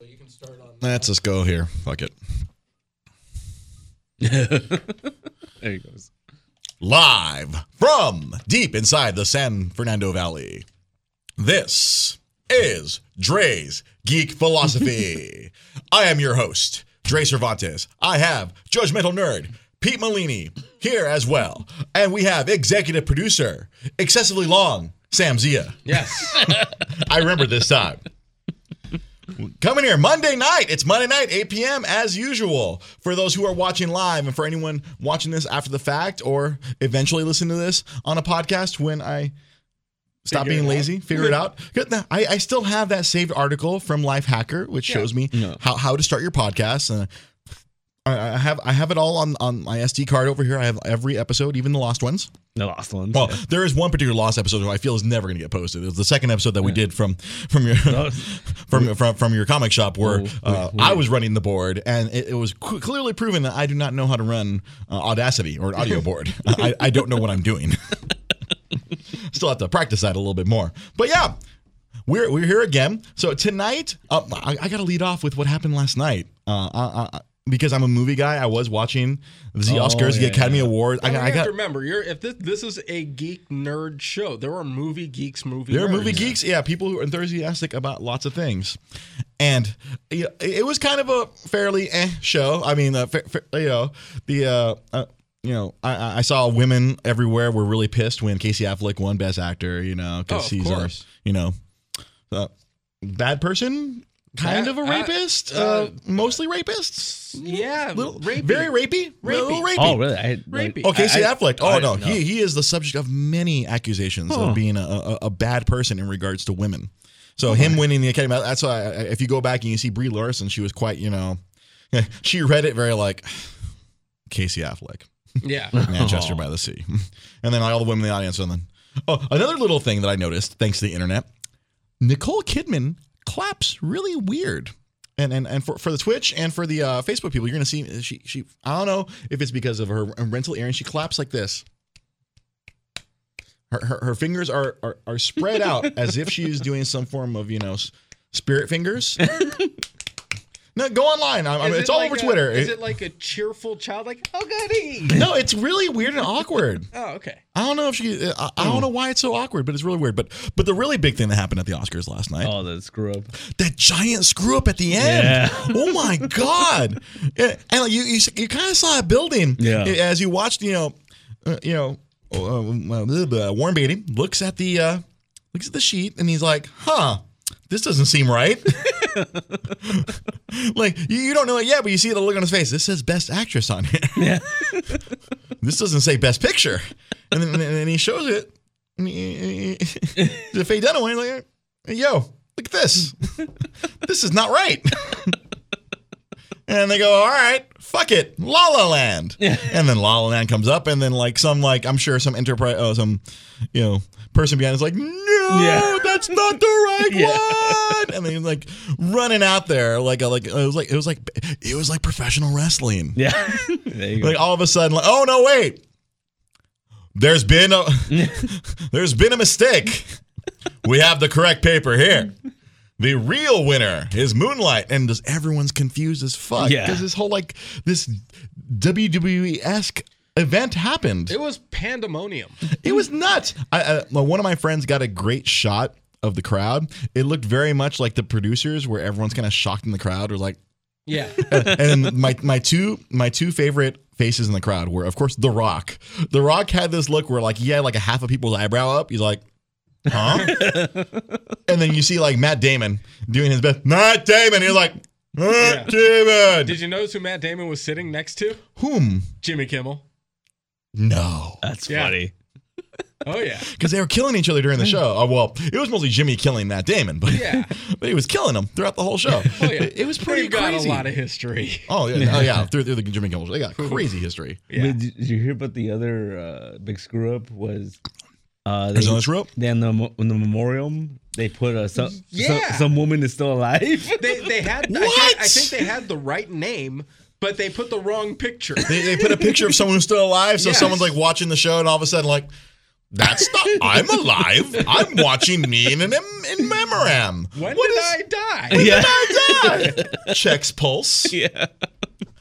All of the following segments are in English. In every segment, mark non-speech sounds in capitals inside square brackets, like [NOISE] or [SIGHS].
You can start on. Let's just go here. Fuck it. [LAUGHS] there he goes. Live from deep inside the San Fernando Valley. This is Dre's Geek Philosophy. [LAUGHS] I am your host, Dre Cervantes. I have Judgmental Nerd, Pete Molini, here as well. And we have executive producer, excessively long, Sam Zia. Yes. [LAUGHS] I remember this time. Coming here Monday night. It's Monday night, 8 p.m. as usual. For those who are watching live, and for anyone watching this after the fact, or eventually listen to this on a podcast when I stop Figure being it out. lazy, figure it out. Good. I, I still have that saved article from Life Hacker, which shows me No. how, how to start your podcast. Uh, I, have I have it all on on my SD card over here. I have every episode, even the lost ones. The lost ones. Well, there is one particular lost episode who I feel is never going to get posted. It was the second episode that we did from from your [LAUGHS] from from from your comic shop where Oh, uh, I was running the board, and it, it was clearly proven that I do not know how to run uh, Audacity or an audio board. [LAUGHS] I, I don't know what I'm doing. [LAUGHS] Still have to practice that a little bit more. But yeah. We're, we're here again. So tonight, uh, I, I got to lead off with what happened last night. Uh, I, I, because I'm a movie guy, I was watching the Oh, Oscars, the Academy yeah. Awards. I, I, got- I have got to remember, you're if this this is a geek nerd show. There are movie geeks, movie. There are movie geeks, yeah, people who are enthusiastic about lots of things, and you know, it was kind of a fairly eh show. I mean, uh, fa- fa- you know, the uh, uh, you know, I- I, I saw women everywhere were really pissed when Casey Affleck won Best Actor. You know, Oh, because of he's course. a you know, bad person, kind Bad- of a rapist, uh, uh, mostly rapists. Yeah, Little, rapey. very rapey, little rapey. Oh, really? I, Rapey. Oh, Casey I- I- Affleck. Oh I no, didn't he he is the subject of many accusations Huh. of being a, a, a bad person in regards to women. So him winning the Academy, that's why I- if you go back and you see Brie Larson, she was quite, you know, [LAUGHS] she read it very like [SIGHS] Casey Affleck, Yeah. [LAUGHS] Manchester by the Sea, [LAUGHS] and then all the women in the audience, and then oh, another little thing that I noticed thanks to the internet, Nicole Kidman claps really weird. And, and, and for, for the Twitch and for the uh, Facebook people, you're gonna see she she I don't know if it's because of her rental earring. She claps like this. Her, her, her fingers are, are are spread out [LAUGHS] as if she's doing some form of you know spirit fingers. [LAUGHS] no, go online. I, I it's it all like over a- Twitter. Is It- it like a cheerful child, like oh goody? no, it's really weird and awkward. [LAUGHS] Oh, okay. I don't know if she. I, I don't know why it's so awkward, but it's really weird. But but the really big thing that happened at the Oscars last night Oh, the screw up. that giant screw up at the end. Yeah. [LAUGHS] Oh my god! Yeah, and like, you you, you kind of saw it building. Yeah. As you watched, you know, uh, you know, uh, uh, Warren Beatty looks at the uh, looks at the sheet and he's like, "Huh." This doesn't seem right. [LAUGHS] [LAUGHS] like you, you don't know it yet, but you see the look on his face. This says Best Actress on here. Yeah. [LAUGHS] this doesn't say Best Picture, and then and then he shows it. [LAUGHS] To Faye Dunaway, like, "Hey, yo, look at this. this is not right. and they go, all right, fuck it, La La Land. Yeah. And then La La Land comes up, and then like some like I'm sure some enterprise, oh, some you know person behind is like, no, Yeah. that's not the right [LAUGHS] Yeah. one. And then like running out there like a, like it was like it was like it was like professional wrestling. Yeah. [LAUGHS] you go. Like all of a sudden, like, oh no, wait. There's been a [LAUGHS] there's been a mistake. We have the correct paper here. The real winner is Moonlight, and just everyone's confused as fuck Yeah. because this whole like this WWE esque event happened. It was pandemonium. It was nuts. I, I, well, one of my friends got a great shot of the crowd. It looked very much like the producers, where everyone's kind of shocked in the crowd, or like Yeah. [LAUGHS] and my my two my two favorite faces in the crowd were of course The Rock. The Rock had this look where like he had like a half of people's eyebrow up. He's like, huh? [LAUGHS] and then you see like Matt Damon doing his best. Matt Damon. He's like, Matt Damon. Did you notice who Matt Damon was sitting next to? Whom? Jimmy Kimmel. No, That's Yeah. funny. [LAUGHS] Oh yeah. because they were killing each other during the show. Oh well, it was mostly Jimmy killing Matt Damon, but Yeah. [LAUGHS] but he was killing him throughout the whole show. [LAUGHS] Oh yeah. It, it was pretty We've got crazy. a lot of history. oh yeah, oh yeah, through, through the Jimmy Kimmel show. They got crazy history. Yeah. Did, did you hear about the other uh, big screw up? Was uh, they, There's another screw up? Then the in the memorial, they put a some, Yeah. some some woman is still alive. They they had I What? think, I think they had the right name, but they put the wrong picture. They, they put a picture of someone who's still alive, so Yes. someone's like watching the show, and all of a sudden, like, That's not. I'm alive. I'm watching me in an in memoriam. When What did is- I die? Yeah. I [LAUGHS] die. Checks pulse. Yeah.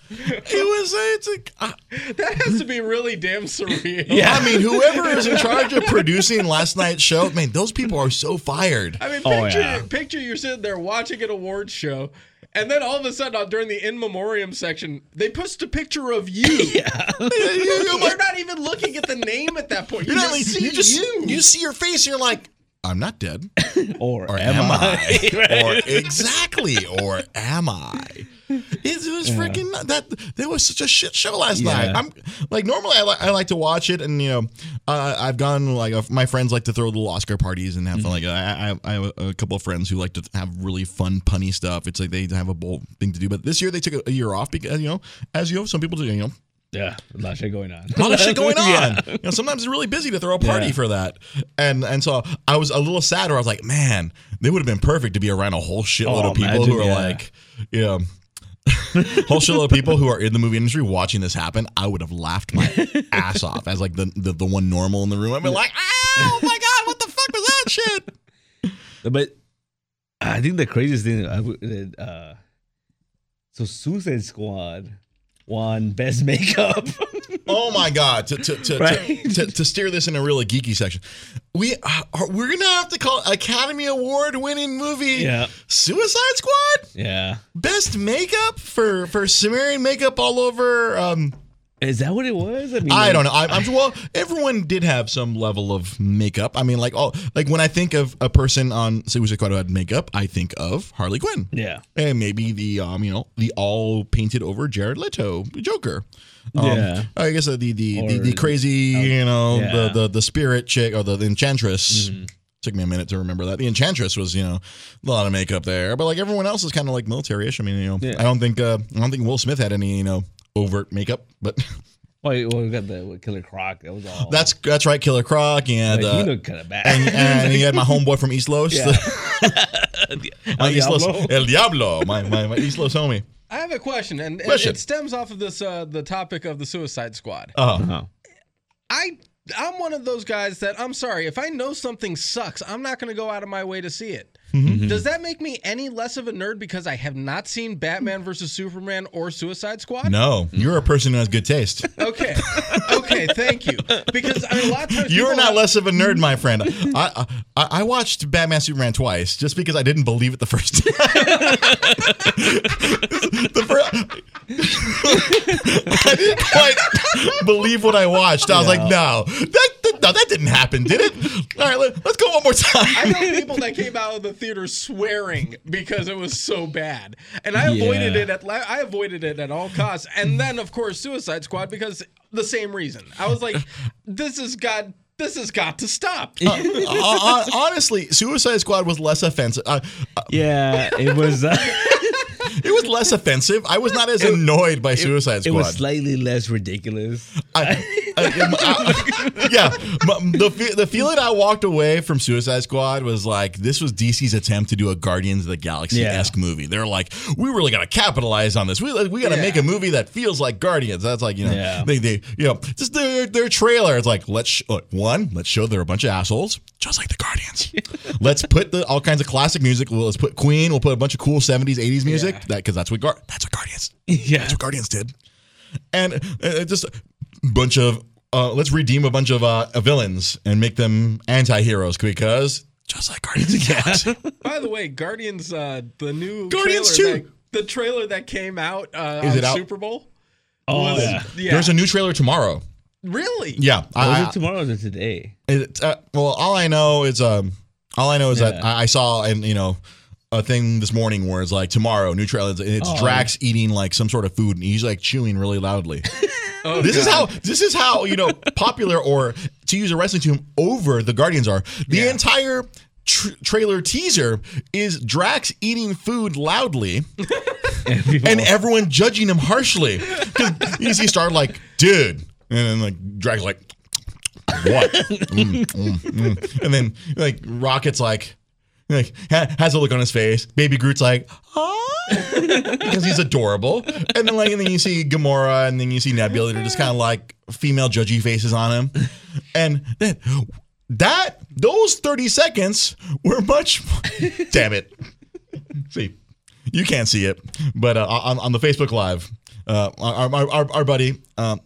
It was. It's like. uh, That has to be really damn surreal. Yeah. I mean, whoever is in charge of producing last night's show, man, those people are so fired. I mean, Oh, picture, yeah. picture you're sitting there watching an awards show, and then all of a sudden, uh, during the in memoriam section, they post a picture of you. [LAUGHS] Yeah. You're not even looking at the name at that point. You You're just see you just you. you see your face. And you're like, I'm not dead. [LAUGHS] Or, Or am, I? [LAUGHS] Right. Or exactly. Or am I? It was freaking that. There was such a shit show last Yeah. night. I'm like normally I, li- I like to watch it, and you know, uh, I've gone like uh, my friends like to throw little Oscar parties and have fun. Like I, I, I have a, a couple of friends who like to have really fun punny stuff. It's like they have a bold thing to do. But this year they took a, a year off because you know, as you know, some people do. You know, yeah. A lot of shit going on. a lot of shit going [LAUGHS] on. Yeah. You know, sometimes it's really busy to throw a party Yeah. for that. And and so I was a little sad where I was like, man, they would have been perfect to be around a whole shitload Oh, of people imagine, who are yeah. like, you know, [LAUGHS] whole shitload of people who are in the movie industry watching this happen. I would have laughed my [LAUGHS] ass off as like the, the the one normal in the room. I'd be like, oh my god, what the fuck was that shit? But I think the craziest thing, I would- uh, so Suicide Squad won Best Makeup. [LAUGHS] Oh my god! To to to, Right. to, to, to steer this in a really geeky section, we uh, are, we're gonna have to call Academy Award winning movie Yeah. Suicide Squad. yeah. best makeup for for Sumerian makeup all over. Um, Is that what it was? I mean, I like- don't know. I, I'm well. Everyone did have some level of makeup. I mean, like all like when I think of a person on Suicide Squad who had makeup, I think of Harley Quinn. Yeah. And maybe the um, you know, the all painted over Jared Leto Joker. Um, Yeah. I guess uh, the the the, Or- the crazy, you know, yeah. Mm-hmm. the, the the spirit chick or the, the enchantress. Took me a minute to remember that. The enchantress was, you know, a lot of makeup there, but like everyone else is kind of like military-ish. I mean, you know, Yeah. I don't think uh, I don't think Will Smith had any, you know, overt makeup, but [LAUGHS] Well, well, we got the Killer Croc. That was all. that's that's right. Killer Croc and like, uh, he looked kind of bad. and, and he had my [LAUGHS] homeboy from East Los, Yeah. [LAUGHS] my El East Los, El Diablo, my, my, my East Los homie. I have a question, and it- Question. it stems off of this uh, the topic of the Suicide Squad. Oh. I I'm one of those guys that I'm sorry if I know something sucks, I'm not going to go out of my way to see it. Mm-hmm. Does that make me any less of a nerd because I have not seen Batman versus Superman or Suicide Squad? no, you're a person who has good taste. Okay, okay, thank you. Because I mean, a lot of times You're not have- less of a nerd, my friend. I, I I watched Batman Superman twice just because I didn't believe it the first [LAUGHS] time. the first, I didn't quite believe what I watched. I was like, no, that, that no, that didn't happen, did it? All right, let, let's go one more time. I know people that came out of the theater swearing because it was so bad, and I avoided Yeah. it at la- I avoided it at all costs. And then, of course, Suicide Squad because the same reason. I was like, this has got this has got to stop. [LAUGHS] Uh, hon- honestly, Suicide Squad was less offensive. Uh, uh, Yeah, it was. Uh, it was less offensive. I was not as annoyed by Suicide Squad. it was slightly less ridiculous. I, I- I- yeah, the the feeling I walked away from Suicide Squad was like this was DC's attempt to do a Guardians of the Galaxy esque movie. They're like, we really got to capitalize on this. We we got to Yeah. make a movie that feels like Guardians. That's like you know Yeah. they they you know just their their trailer. It's like let's sh- look, one let's show they're a bunch of assholes just like the Guardians. [LAUGHS] let's put the all kinds of classic music. Well, let's put Queen. We'll put a bunch of cool seventies eighties music Yeah. that because that's what Gar- that's what Guardians Yeah. that's what Guardians did. And uh, just a bunch of uh, let's redeem a bunch of uh, villains and make them anti-heroes because just like Guardians of the Galaxy. By the way, Guardians, uh, the new Guardians trailer 2. that- the trailer that came out uh, Is on it out? Super Bowl. Oh, was- yeah. yeah. There's a new trailer tomorrow. Really? Yeah, Was I, it tomorrow or today? it, uh, well, all I know is um, all I know is that I, I saw and you know. A thing this morning where it's like tomorrow new trailer. It's, it's Oh. Drax eating like some sort of food and he's like chewing really loudly. [LAUGHS] Oh, This is how this is how you know popular or to use a wrestling term over the Guardians are. The Yeah. entire tr- trailer teaser is Drax eating food loudly [LAUGHS] And, and everyone judging him harshly. Because you see, start like, dude, and then like Drax like, what? [LAUGHS] Mm, mm, mm. And then like Rocket's like. Like ha- has a look on his face. Baby Groot's like, ah, [LAUGHS] because he's adorable. And then like, and then you see Gamora, and then you see Nebula. They're just kind of like female judgy faces on him. And then that those 30 seconds were much [LAUGHS] damn it see you can't see it but uh, on, on the facebook live uh, our, our, our, our buddy uh,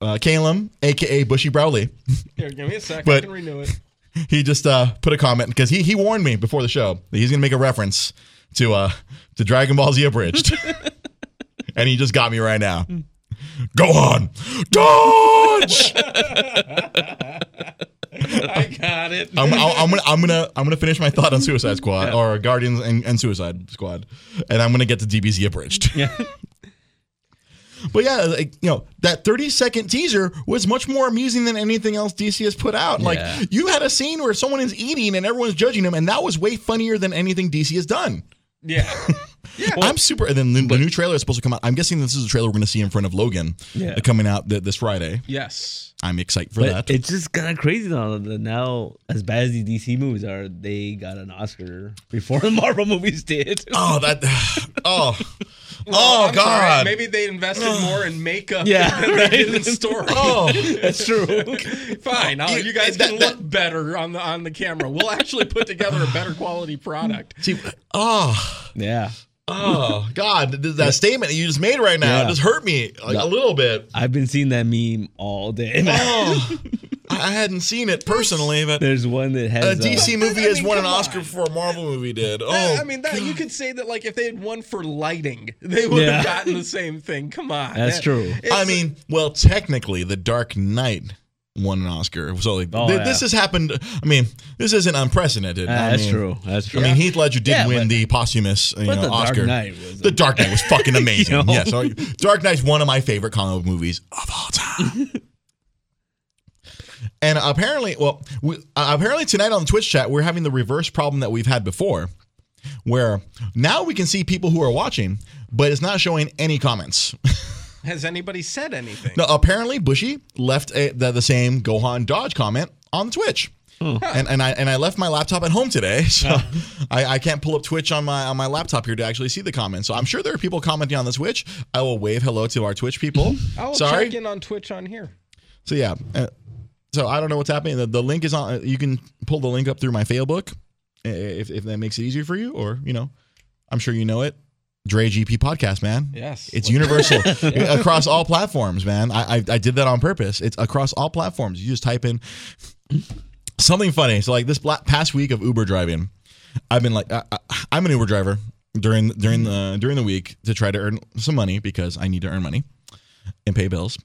uh, Calum, aka Bushy Browley, Here, give me a sec. I But- can renew it. he just uh, put a comment because he he warned me before the show that he's gonna make a reference to uh to Dragon Ball Z abridged, [LAUGHS] and he just got me right now. Gohan, dodge! [LAUGHS] I got it. I'm, I'm, gonna I'm gonna I'm gonna finish my thought on Suicide Squad or Guardians and, and Suicide Squad, and I'm gonna get to DBZ abridged. Yeah. [LAUGHS] But yeah, like, you know, that 30 second teaser was much more amusing than anything else DC has put out. Yeah. Like, you had a scene where someone is eating and everyone's judging him, and that was way funnier than anything DC has done. Yeah. [LAUGHS] Yeah. I'm super. And then the, the new trailer is supposed to come out. I'm guessing this is a trailer we're going to see in front of Logan Yeah. uh, coming out th- this Friday. yes. I'm excited for But that. it's just kind of crazy now. that Now, as bad as the DC movies are, they got an Oscar before [LAUGHS] the Marvel movies did. oh, that. [SIGHS] Oh. Well, oh, I'm sorry. God. Maybe they invested oh. more in makeup Yeah, than right. they did in story. [LAUGHS] Oh. That's true. [LAUGHS] Fine. I'll- You- you guys that- can that- look better on the on the camera. We'll actually put together a better quality product. See, oh. yeah. Oh, God. th- That statement that you just made right now Yeah. just hurt me like a little bit. I've been seeing that meme all day. Oh. [LAUGHS] I I hadn't seen it personally, but There's one that has a uh, DC movie I has mean, won an Oscar on. before a Marvel movie did. Oh, That- I mean, that you could say that like if they had won for lighting, they would Yeah. have gotten the same thing. Come on, That's That- true. it's- I mean, well, technically, The Dark Knight won an Oscar. So like, Oh, th- yeah. this has happened. I mean, this isn't unprecedented. Uh, I that's mean- true. That's true. I mean, Heath Ledger did Yeah, win but- the posthumous you know, but the Dark Oscar. Knight was the Dark Knight was fucking [LAUGHS] amazing. You know? Yes, so Dark Knight's one of my favorite comic book movies of all time. [LAUGHS] and apparently, well, we, uh, apparently tonight on the Twitch chat we're having the reverse problem that we've had before, where now we can see people who are watching, but it's not showing any comments. [LAUGHS] has anybody said anything? No, apparently Bushy left a, the, the same Gohan Dodge comment on Twitch. And, and I and I left my laptop at home today, [LAUGHS] so I, I can't pull up Twitch on my on my laptop here to actually see the comments. So I'm sure there are people commenting on the Twitch. I will wave hello to our Twitch people. I'll Sorry. check in on Twitch on here. So yeah, uh, so I don't know what's happening. The, the link is on. You can pull the link up through my Facebook if if that makes it easier for you, or you know, I'm sure you know it. Dre GP podcast, man. Yes. It's universal [LAUGHS] [LAUGHS] across all platforms, man. I, I I did that on purpose. It's across all platforms. You just type in something funny. So like this past week of Uber driving, I've been like, I, I, I'm an Uber driver during during the during the week to try to earn some money because I need to earn money and pay bills.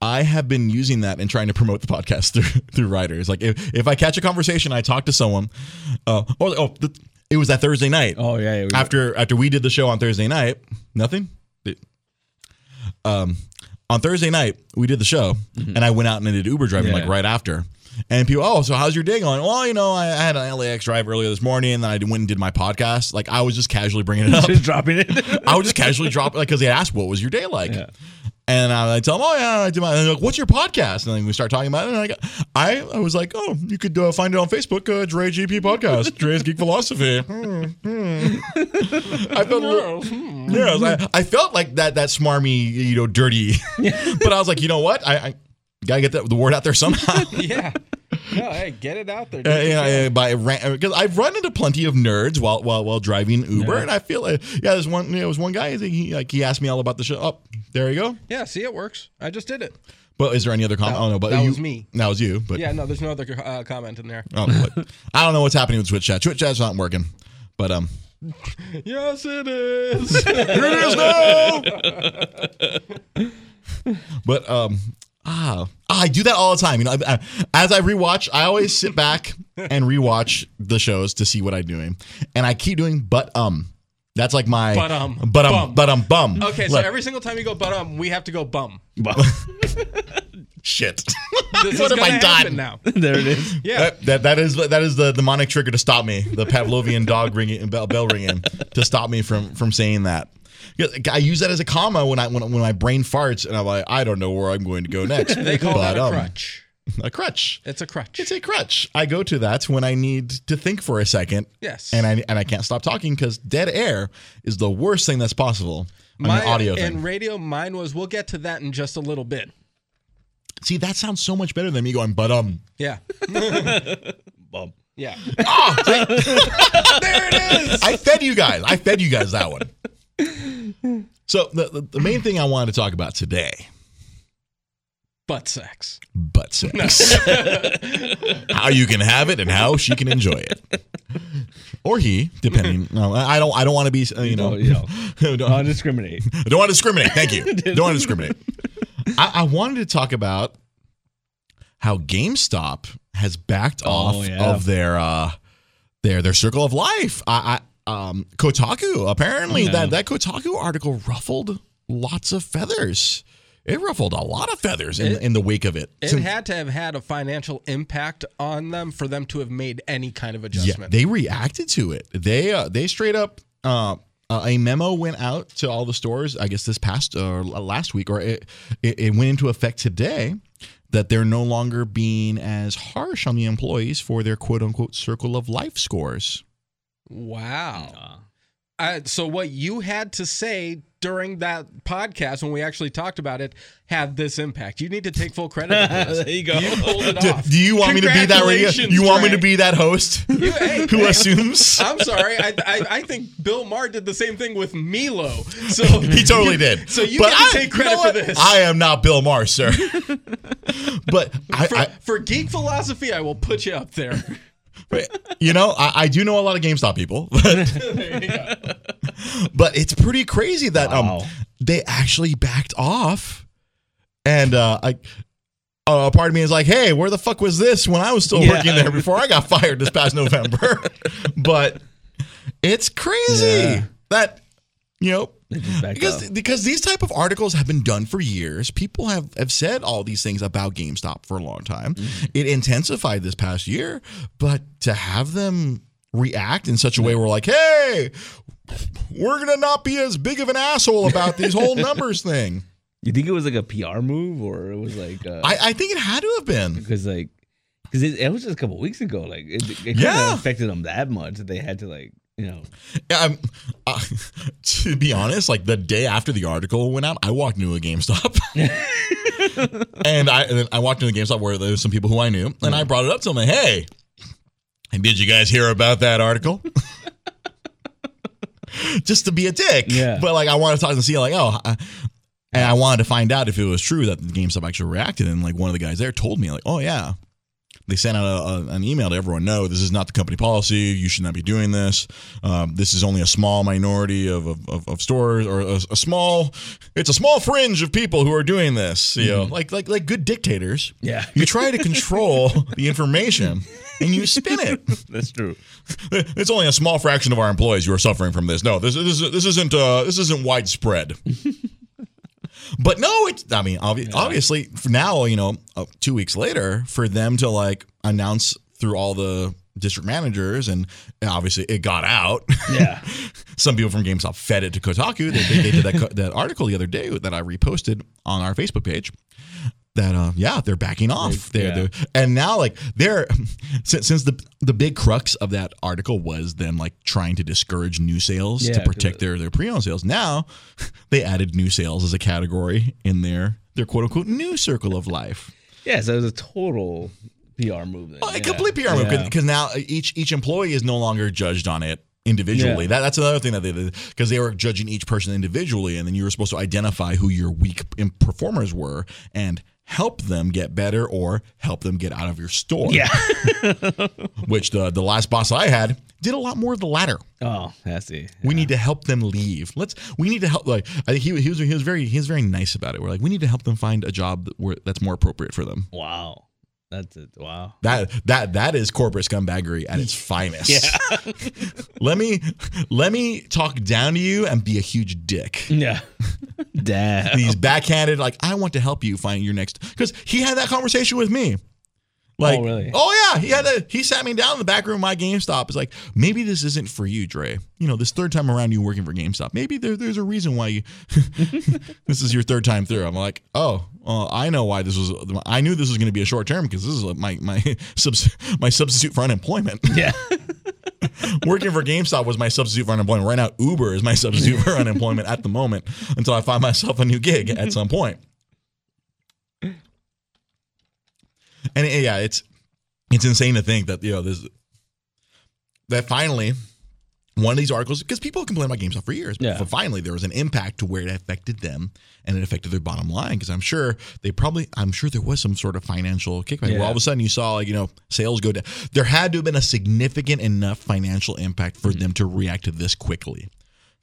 I have been using that and trying to promote the podcast [LAUGHS] through through riders. Like if, if I catch a conversation, I talk to someone. Uh, oh, oh, the, it was that Thursday night Oh yeah. yeah, we- after after we did the show on Thursday night, nothing. Um, on Thursday night we did the show, and I went out and I did Uber driving like Mm-hmm. Right after. And people, oh, so how's your day going? Well, you know, I, I had an LAX drive earlier this morning, and then I went and did my podcast. Like I was just casually bringing it [LAUGHS] up. just dropping it. [LAUGHS] I would just casually drop like because they asked, "What was your day like?" Yeah. And I, I tell them, "Oh yeah, I do my." And they're like, "What's your podcast?" And then we start talking about it. And I, got, I, I was like, "Oh, you could uh, find it on Facebook, uh, Dre GP Podcast, Dre's Geek Philosophy." [LAUGHS] Hmm, hmm. I felt, a little- yeah, I, was like- I felt like that that smarmy, you know, dirty. [LAUGHS] but I was like, you know what? I, I gotta get that, the word out there somehow. [LAUGHS] yeah. [LAUGHS] No, hey, get it out there. Uh, you uh, by because I've run into plenty of nerds while while while driving Uber, Yeah. and I feel like yeah, there's one there was one guy I think he like he asked me all about the show. Oh, there you go. yeah, see, it works. I just did it. But is there any other comment? No, oh no, but that you, was me. That was you. But Yeah, no, there's no other uh, comment in there. oh, but I don't know what's happening with Twitch chat. Twitch chat's not working. But um, [LAUGHS] yes, it is. [LAUGHS] it is now. but um, ah, I do that all the time. You know, I, I, as I rewatch, I always sit back [LAUGHS] and rewatch the shows to see what I'm doing, and I keep doing but um. That's like my But, um, but um bum. but um bum. okay, so Look, every single time you go but um, we have to go bum. [LAUGHS] shit. This What is have I gonna done? now. [LAUGHS] there it is. Yeah. That, that that is that is the demonic trigger to stop me. The Pavlovian dog ringing bell, bell ringing to stop me from from saying that. I use that as a comma when I when, when my brain farts and I'm like I don't know where I'm going to go next. [LAUGHS] They call that a um, crutch. [LAUGHS] A crutch. It's a crutch. It's a crutch. I go to that when I need to think for a second. Yes. And I and I can't stop talking because dead air is the worst thing that's possible on My an audio and thing. radio, mine was. We'll get to that in just a little bit. See, that sounds so much better than me going, but um, Yeah. [LAUGHS] Bum. Yeah. oh, there it is. I fed you guys. I fed you guys that one. So the, the main thing I wanted to talk about today, Butt sex. butt sex. [LAUGHS] how you can have it and how she can enjoy it, or he, depending. No, I don't. I don't want to be. uh, You know. You know, don't, [LAUGHS] discriminate. I [LAUGHS] don't want to discriminate. Thank you. Don't want to discriminate. I, I wanted to talk about how GameStop has backed Oh, off yeah. of their uh their their circle of life. I, I um Kotaku apparently Yeah. that that Kotaku article ruffled lots of feathers. It ruffled a lot of feathers in, It- in the wake of it. It Since- had to have had a financial impact on them for them to have made any kind of yeah, adjustment. they reacted to it. They uh, they straight up uh, uh, a memo went out to all the stores. I guess this past or last week, or it, it it went into effect today that they're no longer being as harsh on the employees for their quote unquote circle of life scores. Wow. Uh, Uh, so what you had to say during that podcast when we actually talked about it had this impact. You need to take full credit for this. [LAUGHS] there you go. You pulled it Do, off. do you want me to be that? radio- You want me to be that host [LAUGHS] You- hey, [LAUGHS] who hey, assumes? I'm sorry. I, I I think Bill Maher did the same thing with Milo. So He totally did. So you But get to I- take you credit know for this. I am not Bill Maher, sir. but for, I, for geek philosophy, I will put you up there. You know, I, I do know a lot of GameStop people, [LAUGHS] but, [LAUGHS] but it's pretty crazy that Wow. um they actually backed off, and uh, I. Uh, part of me is like, "Hey, where the fuck was this when I was still Yeah. working there before I got fired this past [LAUGHS] November?" but it's crazy Yeah. that you know They just backed because up. because these type of articles have been done for years. People have have said all these things about GameStop for a long time. Mm-hmm. It intensified this past year, but to have them react in such a way where like, hey, we're gonna not be as big of an asshole about this whole [LAUGHS] numbers thing. You think it was like a PR move or it was like uh, I, I think it had to have been. because like because it, it was just a couple weeks ago. Like it, it kind Yeah. of affected them that much that they had to like you know. Um, uh, [LAUGHS] to be honest, like the day after the article went out, I walked into a GameStop, [LAUGHS] and I and I walked into a GameStop where there was some people who I knew, and I brought it up to them, like, "Hey, did you guys hear about that article?" [LAUGHS] Just to be a dick, Yeah. But like, I wanted to talk and see, like, oh. I, and I wanted to find out if it was true that the GameStop actually reacted. And like one of the guys there told me, like, oh yeah, they sent out a, a- an email to everyone. No, this is not the company policy. You should not be doing this. Um, this is only a small minority of, of, of, stores or a, a small. It's a small fringe of people who are doing this. You know, like like like good dictators. Yeah. You try to control the information and you spin it. [LAUGHS] That's true. [LAUGHS] It's only a small fraction of our employees who are suffering from this. No, this this, this isn't uh, this isn't widespread. [LAUGHS] But no, it's. I mean, obvi- obviously, for now, you know, uh, two weeks later, for them to like announce through all the district managers, and obviously it got out. Yeah. [LAUGHS] Some people from GameStop fed it to Kotaku. They, they, they did that, that article the other day that I reposted on our Facebook page. That uh, yeah, they're backing off. They- They're, yeah. they're and now like they're [LAUGHS] since, since the the big crux of that article was them like trying to discourage new sales Yeah, to protect their their pre-owned sales. Now [LAUGHS] they added new sales as a category in their their quote unquote new circle of life. Yeah. So it was a total PR move. Then. Yeah. a complete PR move because now each each employee is no longer judged on it individually. Yeah. That, that's another thing that they did because they were judging each person individually, and then you were supposed to identify who your weak performers were and help them get better or help them get out of your store. Yeah. [LAUGHS] which the the last boss I had did a lot more of the latter. oh, I see. We need to help them leave. Let's. We need to help. Like I think he, he was he was very he was very nice about it. We're like we need to help them find a job that, that's more appropriate for them. Wow. That's it. Wow. That that that is corporate scumbaggery at its [LAUGHS] finest. Yeah. [LAUGHS] let me let me talk down to you and be a huge dick. Yeah. [LAUGHS] Damn. He's backhanded, like I want to help you find your next. Because he had that conversation with me. Oh, like, Oh, really? oh yeah, he had a he sat me down in the back room of my GameStop. It's like maybe this isn't for you, Dre. You know, this third time around you working for GameStop. Maybe there, there's a reason why you [LAUGHS] this is your third time through. I'm like, oh, well, I know why this was. I knew this was going to be a short term because this is my my [LAUGHS] subs, my substitute for unemployment. [LAUGHS] Yeah. Working for GameStop was my substitute for unemployment. Right now, Uber is my substitute for unemployment at the moment until I find myself a new gig at some point. [LAUGHS] And uh, yeah, it's it's insane to think that you know this that finally one of these articles because people complain about GameStop for years, Yeah. but finally there was an impact to where it affected them and it affected their bottom line because I'm sure they probably I'm sure there was some sort of financial kickback where Yeah. all of a sudden you saw like you know sales go down. There had to have been a significant enough financial impact Mm-hmm. for them to react to this quickly.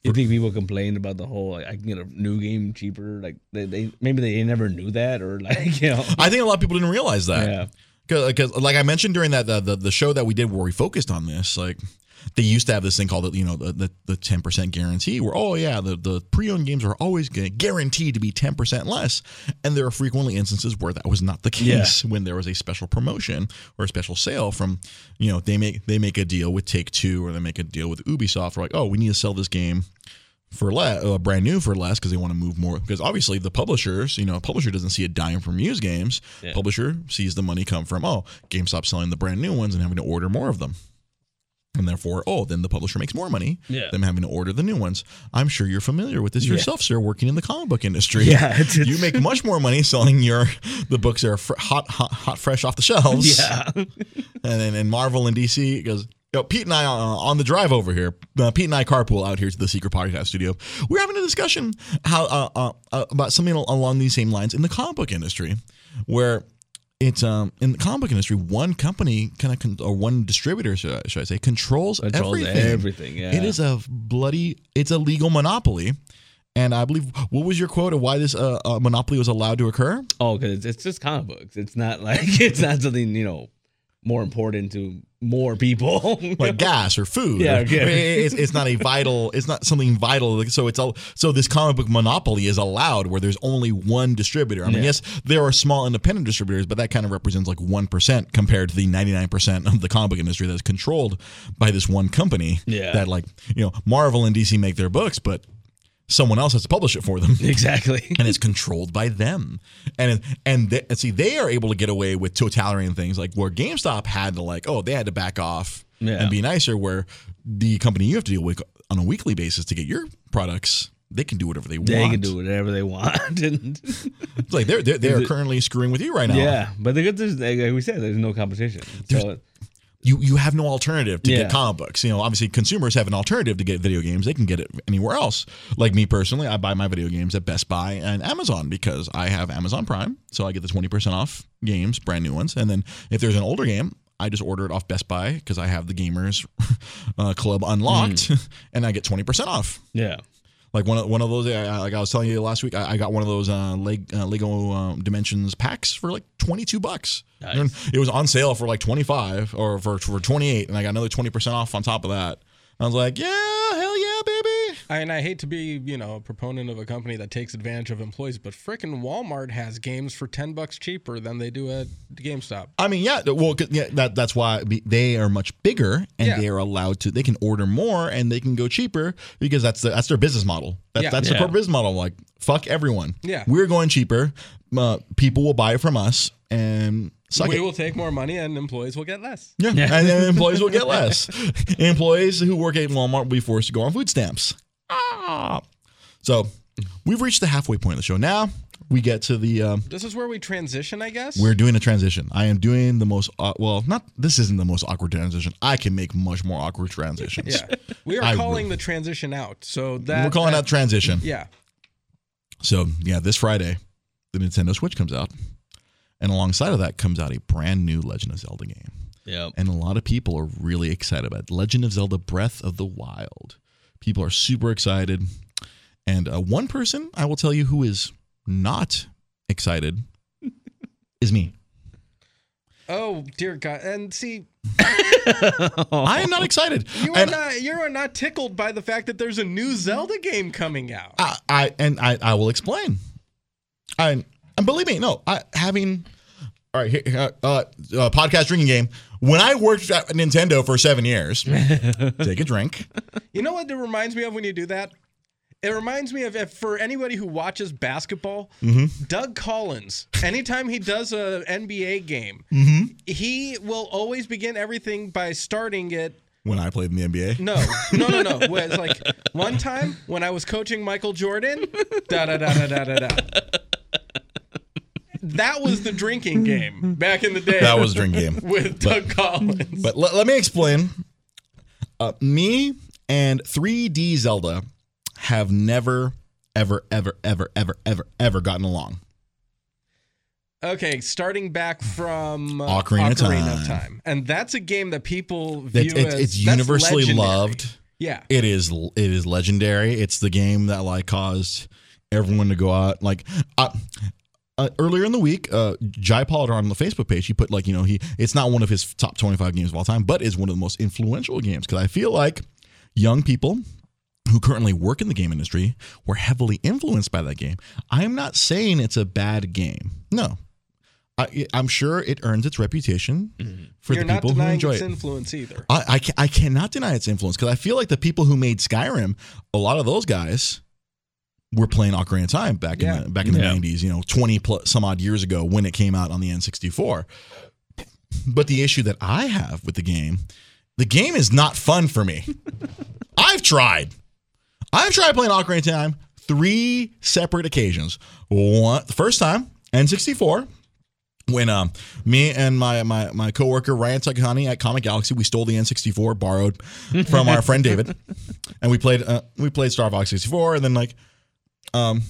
You think people complained about the whole like I can get a new game cheaper? Like they, they maybe they never knew that or like [LAUGHS] you know I think a lot of people didn't realize that. yeah because like I mentioned during that the, the the show that we did where we focused on this, like they used to have this thing called you know the the ten percent guarantee, where oh yeah the the pre-owned games are always guaranteed to be ten percent less, and there are frequently instances where that was not the case when there was a special promotion or a special sale from you know they make they make a deal with Take Two or they make a deal with Ubisoft, or like oh we need to sell this game for less, uh, brand new for less, because they want to move more. Because obviously, the publishers, you know, a publisher doesn't see a dime from used games. Yeah. Publisher sees the money come from oh, GameStop selling the brand new ones and having to order more of them, and therefore, oh, then the publisher makes more money. Yeah. Them having to order the new ones. I'm sure you're familiar with this Yeah. yourself, sir, working in the comic book industry. Yeah, it's- [LAUGHS] you make much more money selling your [LAUGHS] the books that are fr- hot, hot, hot, fresh off the shelves yeah [LAUGHS] and then in Marvel and DC goes. Yo, Pete and I uh, on the drive over here. Uh, Pete and I carpool out here to the Secret Podcast Studio. We're having a discussion how uh, uh, uh, about something along these same lines in the comic book industry, where it's um in the comic book industry, one company kind of con- or one distributor, should I, should I say, controls, Controls everything. everything, yeah. it is a bloody. It's a legal monopoly. And I believe, what was your quote of why this uh, uh, monopoly was allowed to occur? oh because it's, it's just comic books. It's not like [LAUGHS] it's not something you know more important to more people. [LAUGHS] like gas or food. Yeah, or- yeah. It's, it's not a vital. It's not something vital. So it's all. So this comic book monopoly is allowed where there's only one distributor. I mean, Yeah. yes, there are small independent distributors, but that kind of represents like one percent compared to the 99 percent of the comic book industry that's controlled by this one company. Yeah. That like you know Marvel and DC make their books, but someone else has to publish it for them [LAUGHS] exactly. [LAUGHS] and it's controlled by them. And and, they, and see, they are able to get away with totalitarian things like where GameStop had to like, oh, they had to back off Yeah. and be nicer. Where the company you have to deal with on a weekly basis to get your products, they can do whatever they, They want. They can do whatever they want. [LAUGHS] and It's like they're they're, they're currently screwing with you right now. yeah, but the good thing is, like we said, there's no competition. So You you have no alternative to Yeah. get comic books. You know, obviously consumers have an alternative to get video games. They can get it anywhere else. Like me personally, I buy my video games at Best Buy and Amazon because I have Amazon Prime, so I get the twenty percent off games, brand new ones. And then if there's an older game, I just order it off Best Buy because I have the Gamers [LAUGHS] uh, Club unlocked, [LAUGHS] and I get twenty percent off. yeah, Like one of one of those, I, I- like I was telling you last week, I, I got one of those uh, Leg, uh, Lego um, Dimensions packs for like twenty two bucks. Nice. It was on sale for like twenty five or for for twenty eight, and I got another twenty percent off on top of that. I was like, yeah, hell yeah, baby. And I hate to be, you know, a proponent of a company that takes advantage of employees, but frickin' Walmart has games for ten bucks cheaper than they do at GameStop. I mean, yeah, well, 'cause- yeah, that that's why they are much bigger and Yeah. they are allowed to. They can order more and they can go cheaper because that's the, that's their business model. That, Yeah. That's the Yeah. core business model. Like fuck everyone. Yeah. we're going cheaper. Uh, people will buy it from us and suck we it. will take more money and employees will get less. Yeah. And then employees will get [LAUGHS] less. employees who work at Walmart will be forced to go on food stamps. Ah. So we've reached the halfway point of the show. Now we get to the. Um, This is where we transition, I guess. we're doing a transition. I am doing the most. Uh, well, not. This isn't the most awkward transition. I can make much more awkward transitions. yeah, we are [LAUGHS] I calling will. the transition out. So that We're calling that, that transition. Yeah, So yeah, this Friday, the Nintendo Switch comes out, and alongside of that comes out a brand new Legend of Zelda game. yep. and a lot of people are really excited about it. Legend of Zelda: Breath of the Wild. People are super excited, and uh, one person I will tell you who is not excited [LAUGHS] is me. Oh dear God! And see, I am not excited. [LAUGHS] you are and not you are not tickled by the fact that there's a new Zelda game coming out. I, I and I, I will explain. I and believe me, no, I having. All right, here, uh, uh, uh, podcast drinking game. When I worked at Nintendo for seven years, [LAUGHS] take a drink. You know what it reminds me of when you do that? It reminds me of if for anybody who watches basketball, Mm-hmm. Doug Collins. Anytime he does a NBA game, Mm-hmm. he will always begin everything by starting it. When I played in the NBA, No, no, no, no. It's like one time when I was coaching Michael Jordan. Da da da da da da da. That was the drinking game back in the day. That was drink game. [LAUGHS] with Doug Collins. But let, let me explain. Uh, me and 3D Zelda have never, ever, ever, ever, ever, ever, ever gotten along. Okay, starting back from uh, Ocarina of Ocarina Time. of Time, and that's a game that people view it's, as it's universally legendary. loved. Yeah, It is it is legendary. It's the game that like caused everyone to go out like uh, uh, earlier in the week, uh, Jai Pollard on the Facebook page, he put like you know he it's not one of his top twenty five games of all time, but is one of the most influential games because I feel like young people who currently work in the game industry were heavily influenced by that game. I am not saying it's a bad game. No. I, I'm sure it earns its reputation for you're the people who enjoy its it. influence either. I, I, I cannot deny its influence because I feel like the people who made Skyrim, a lot of those guys were playing Ocarina of Time back Yeah. in the back in the Yeah. 90s, you know, 20 plus some odd years ago when it came out on the N64. But the issue that I have with the game, the game is not fun for me. [LAUGHS] I've tried. I've tried playing Ocarina of Time three separate occasions. One, the first time, N64, when um me and my my my coworker Ryan Takahani at Comic Galaxy we stole the N64 borrowed from our friend David [LAUGHS] and we played uh, we played Star Fox 64 and then like um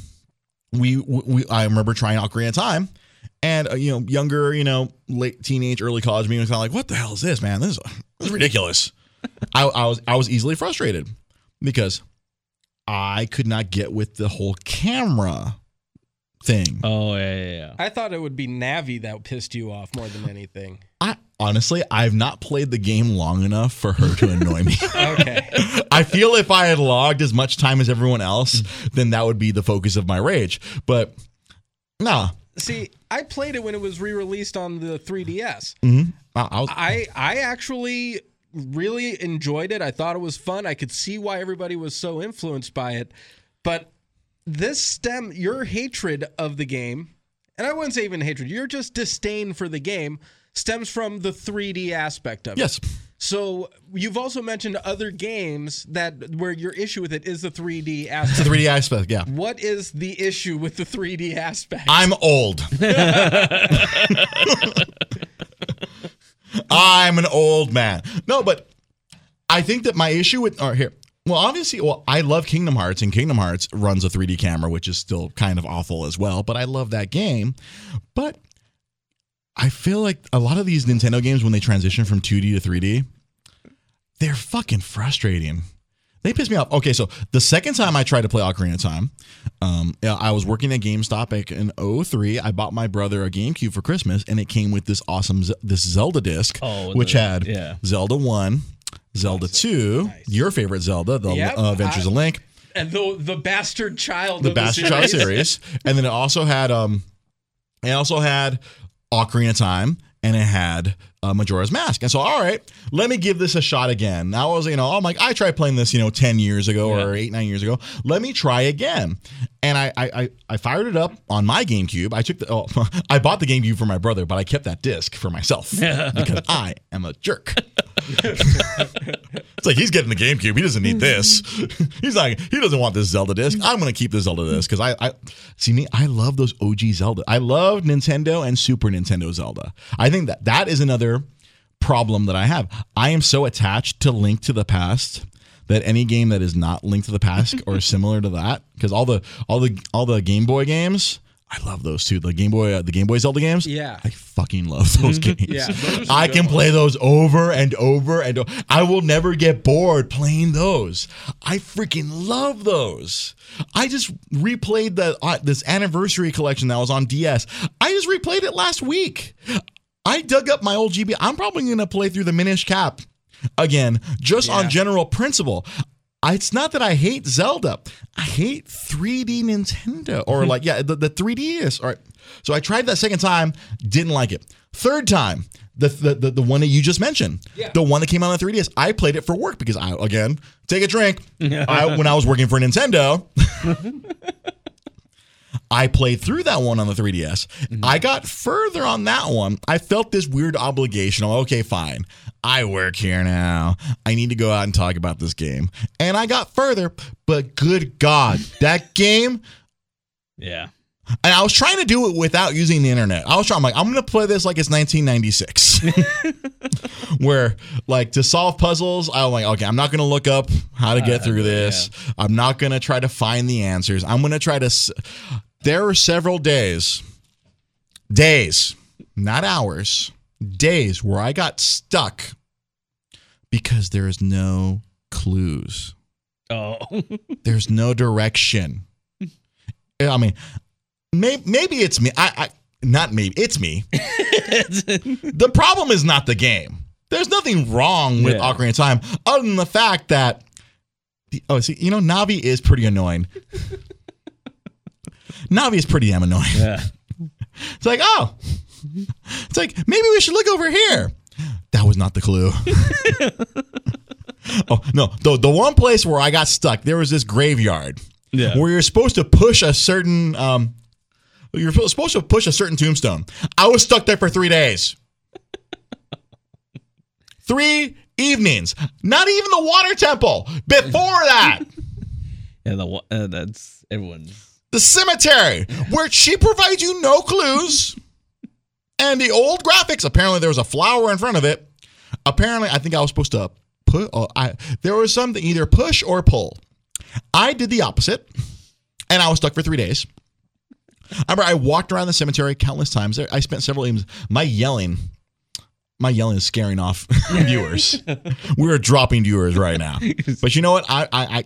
we we I remember trying Ocarina of Time and uh, you know younger you know late teenage early college me was kind of like what the hell is this man this is, this is ridiculous [LAUGHS] I, I was I was easily frustrated because I could not get with the whole camera thing Oh yeah, yeah, yeah. I thought it would be Navi that pissed you off more than anything. I honestly, I've not played the game long enough for her to annoy me. [LAUGHS] Okay, [LAUGHS] I feel if I had logged as much time as everyone else, then that would be the focus of my rage. But nah, see, I played it when it was re-released on the 3DS. Mm-hmm. I, I was, I I actually really enjoyed it. I thought it was fun. I could see why everybody was so influenced by it. But this stem your hatred of the game, and I wouldn't say even hatred, your just disdain for the game stems from the 3D aspect of it. yes, So you've also mentioned other games that where your issue with it is the 3D aspect. the aspect. 3D aspect. Yeah, what is the issue with the 3D aspect? I'm old. [LAUGHS] I'm an old man. No, but I think that my issue with or here. Well, obviously, well, I love Kingdom Hearts, and Kingdom Hearts runs a 3D camera, which is still kind of awful as well. But I love that game. But I feel like a lot of these Nintendo games, when they transition from 2D to 3D, they're fucking frustrating. They piss me off. Okay, so the second time I tried to play Ocarina of Time, um, I was working at GameStop in 03. I bought my brother a GameCube for Christmas, and it came with this awesome Z- this Zelda disc, Oh, which the- had yeah. Zelda One, Zelda Two, your favorite Zelda, the Yep, uh, Adventures I- of Link, and the the bastard child the of Bastard the Child series. series, [LAUGHS] and then it also had um, it also had Ocarina of Time, and it had uh, Majora's Mask. And so, all right, let me give this a shot again. Now I was, you know, I'm like, I tried playing this, you know, ten years ago or eight, nine years ago. Let me try again. And I, I, I, I fired it up on my GameCube. I took the, oh, [LAUGHS] I bought the GameCube for my brother, but I kept that disc for myself [LAUGHS] because I am a jerk. It's like he's getting the GameCube. He doesn't need this. [LAUGHS] he's like he doesn't want this Zelda disc. I'm gonna keep the Zelda disc because I, I see me. I love those OG Zelda. I love Nintendo and Super Nintendo Zelda. I think that that is another problem that I have. I am so attached to Link to the Past that any game that is not Link to the Past or [LAUGHS] similar to that, because all the all the all the Game Boy games. I love those too. The Game Boy, uh, the Game Boy Zelda games. Yeah. I fucking love those games. Yeah, those I can ones. play those over and over and I will never get bored playing those. I freaking love those. I just replayed the uh, this anniversary collection that was on DS. I just replayed it last week. I dug up my old GB. I'm probably going to play through the Minish Cap again just Yeah. on general principle. I, it's not that I hate Zelda. I hate 3D Nintendo or hmm. like yeah, the, the 3DS. All right. So I tried that second time, didn't like it. Third time, the the, the, the one that you just mentioned, Yeah. the one that came out on the 3DS. I played it for work because I again take a drink. [LAUGHS] I, when I was working for Nintendo, [LAUGHS] I played through that one on the 3DS. Mm-hmm. I got further on that one. I felt this weird obligation. Oh, okay, fine. I work here now. I need to go out and talk about this game. And I got further, but good God, that [LAUGHS] game, Yeah. And I was trying to do it without using the internet. I was trying, I'm like, I'm going to play this like it's 1996. [LAUGHS] Where, like, to solve puzzles, I'm like, okay, I'm not going to look up how to get uh, through this. I'm not going to try to find the answers. I'm going to try to. S- there were several days, days, not hours, days where I got stuck because there is no clues. Oh, [LAUGHS] There's no direction. I mean, maybe, maybe it's me. I, I not maybe it's me. [LAUGHS] the problem is not the game. There's nothing wrong with Yeah. Ocarina of Time other than the fact that the, oh, see, you know, Navi is pretty annoying. Navi is pretty damn annoying. yeah. [LAUGHS] It's like, oh, it's like maybe we should look over here. That was not the clue. [LAUGHS] oh no, the the one place where I got stuck, there was this graveyard Yeah. where you're supposed to push a certain um, you're supposed to push a certain tombstone. I was stuck there for three days, [LAUGHS] three evenings. Not even the water temple. Before that. Yeah, the uh, that's everyone's. The cemetery, where she provides you no clues. And the old graphics, apparently there was a flower in front of it. Apparently, I think I was supposed to put, oh, I there was something either push or pull. I did the opposite, and I was stuck for three days. I remember I walked around the cemetery countless times. I spent several evenings. My yelling, my yelling is scaring off [LAUGHS] viewers. [LAUGHS] We're dropping viewers right now. [LAUGHS] But you know what? I, I, I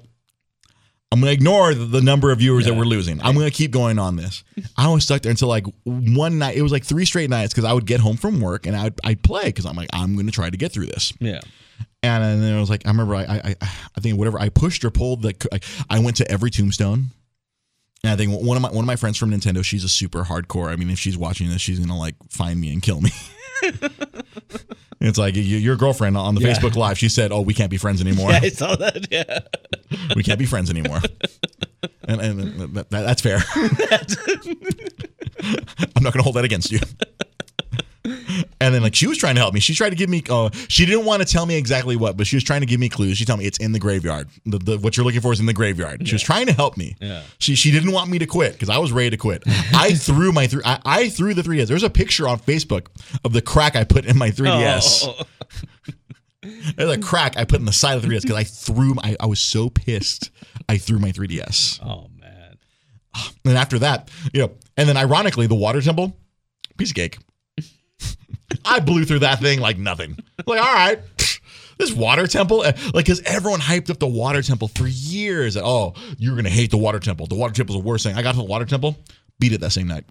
I'm gonna ignore the- number of viewers that we're losing. I'm gonna keep going on this. I was stuck there until like one night. It was like three straight nights because I would get home from work and I'd, I'd play because I'm like I'm gonna try to get through this. Yeah. And, and then I was like, I remember I I, I, I think whatever I pushed or pulled the I, I went to every tombstone. And I think one of my one of my friends from Nintendo, she's a super hardcore. I mean, if she's watching this, she's gonna like find me and kill me. [LAUGHS] it's like your girlfriend on the Yeah. Facebook Live. She said, "Oh, we can't be friends [LAUGHS] anymore. Yeah, I saw that. Yeah. We can't be friends anymore." and, and that, that- that's fair. [LAUGHS] [LAUGHS] I'm not gonna hold that against you. Like she was trying to help me. She tried to give me. Uh, she didn't want to tell me exactly what, but she was trying to give me clues. She told me it's in the graveyard. The, the what you're looking for is in the graveyard. She was trying to help me. Yeah. She she didn't want me to quit because I was ready to quit. I [LAUGHS] threw my three. I, I threw the 3ds. There's a picture on Facebook of the crack I put in my 3ds. Oh, There's a crack I put in the side of the 3ds because I threw. My, I was so pissed. I threw my 3ds. oh man. And after that, you know, and then ironically, the water temple, piece of cake. I blew through that thing like nothing. Like, all right, this water temple, eh, like, because everyone hyped up the water temple for years. Oh, you're gonna hate the water temple. The water temple temple's the worst thing. I got to the water temple, beat it that same night.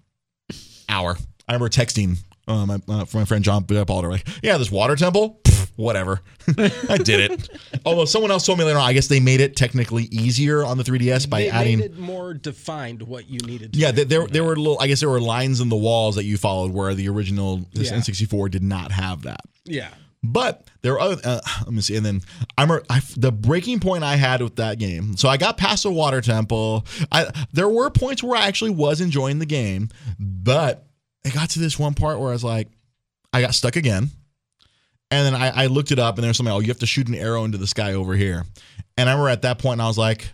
Hour. I remember texting uh, my uh, my friend John Balder like, yeah, this water temple, whatever. [LAUGHS] I did it. Although someone else told me later on, I guess they made it technically easier on the 3ds by They adding. made it more defined what you needed. To Yeah, do. there, there there were little. I guess there were lines in the walls that you followed where the original this Yeah. N64 did not have that. yeah. But there were other. Uh, [SIGHS] let me see. And then I'm I, the breaking point I had with that game. So I got past the water temple. I there were points where I actually was enjoying the game, but it got to this one part where I was like, I got stuck again. And then I, I looked it up, and there's something. Oh, you have to shoot an arrow into the sky over here. And I remember at that point, and I was like,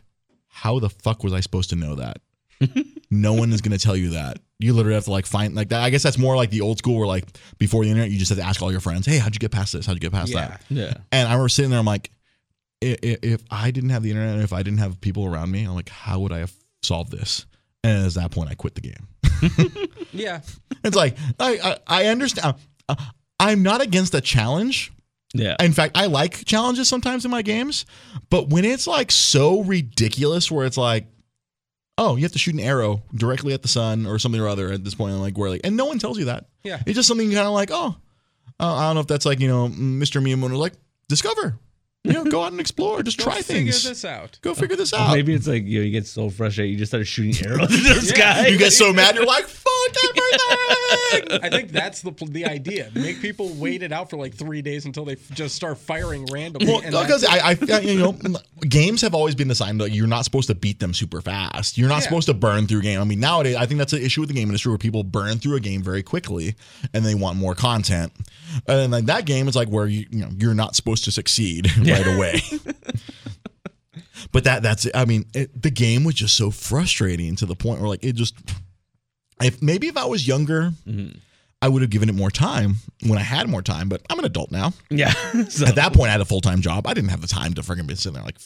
how the fuck was I supposed to know that? [LAUGHS] no one is going to tell you that. You literally have to like find like that. I guess that's more like the old school where like before the internet, you just have to ask all your friends, "Hey, how'd you get past this? How'd you get past Yeah. that?" Yeah. And I remember sitting there, I'm like, i- i- if I didn't have the internet, and if I didn't have people around me, I'm like, how would I have solved this? And at that point, I quit the game. [LAUGHS] Yeah. It's like I I, I understand. Uh, I'm not against a challenge. Yeah. In fact, I like challenges sometimes in my games, but when it's like so ridiculous, where it's like, oh, you have to shoot an arrow directly at the sun or something or other at this point, I'm like, where like, and no one tells you that. Yeah. It's just something kind of like, oh, uh, I don't know if that's like you know, Mr. Miyamoto was like, discover, you know, go out and explore, just try things. Go figure things, this out. go figure this out. Maybe it's like you know you get so frustrated you just start shooting arrows at the sky. You get so mad, you're like, fuck [LAUGHS] everything. [LAUGHS] I think that's the the idea. Make people wait it out for like three days until they f- just start firing randomly. Well, and because that's- I, I, you know, [LAUGHS] games have always been designed that you're not supposed to beat them super fast. You're not Yeah. supposed to burn through a game. I mean, nowadays, I think that's an issue with the game industry where people burn through a game very quickly and they want more content. And like that game is like where you, you know, you're not supposed to succeed [LAUGHS] right away. but that, that's, I mean, it, the game was just so frustrating to the point where like it just, if maybe if I was younger, I would have given it more time when I had more time. But I'm an adult now. Yeah. [LAUGHS] [LAUGHS] so, At that point, I had a full time job. I didn't have the time to freaking be sitting there like,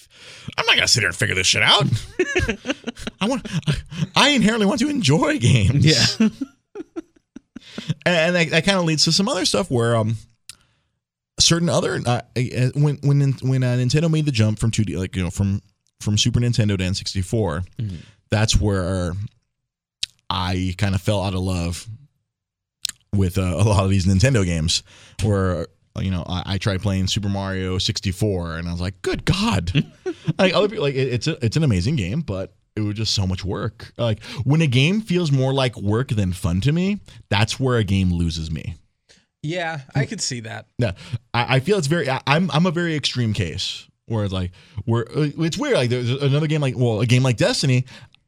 I'm not gonna sit here and figure this shit out. [LAUGHS] I want, I inherently want to enjoy games. yeah. and that, that kind of leads to some other stuff where um certain other uh, uh, when when when uh, Nintendo made the jump from 2D like you know from from Super Nintendo to N64 that's where I kind of fell out of love with uh, a lot of these Nintendo games where you know I, I tried playing Super Mario 64 and I was like good god [LAUGHS] like other people like it, it's a, it's an amazing game but it was just so much work like when a game feels more like work than fun to me that's where a game loses me Yeah, I could see that. yeah, I, I feel it's very. I, I'm I'm a very extreme case where it's like where uh, it's weird. Like there's another game like well, a game like Destiny,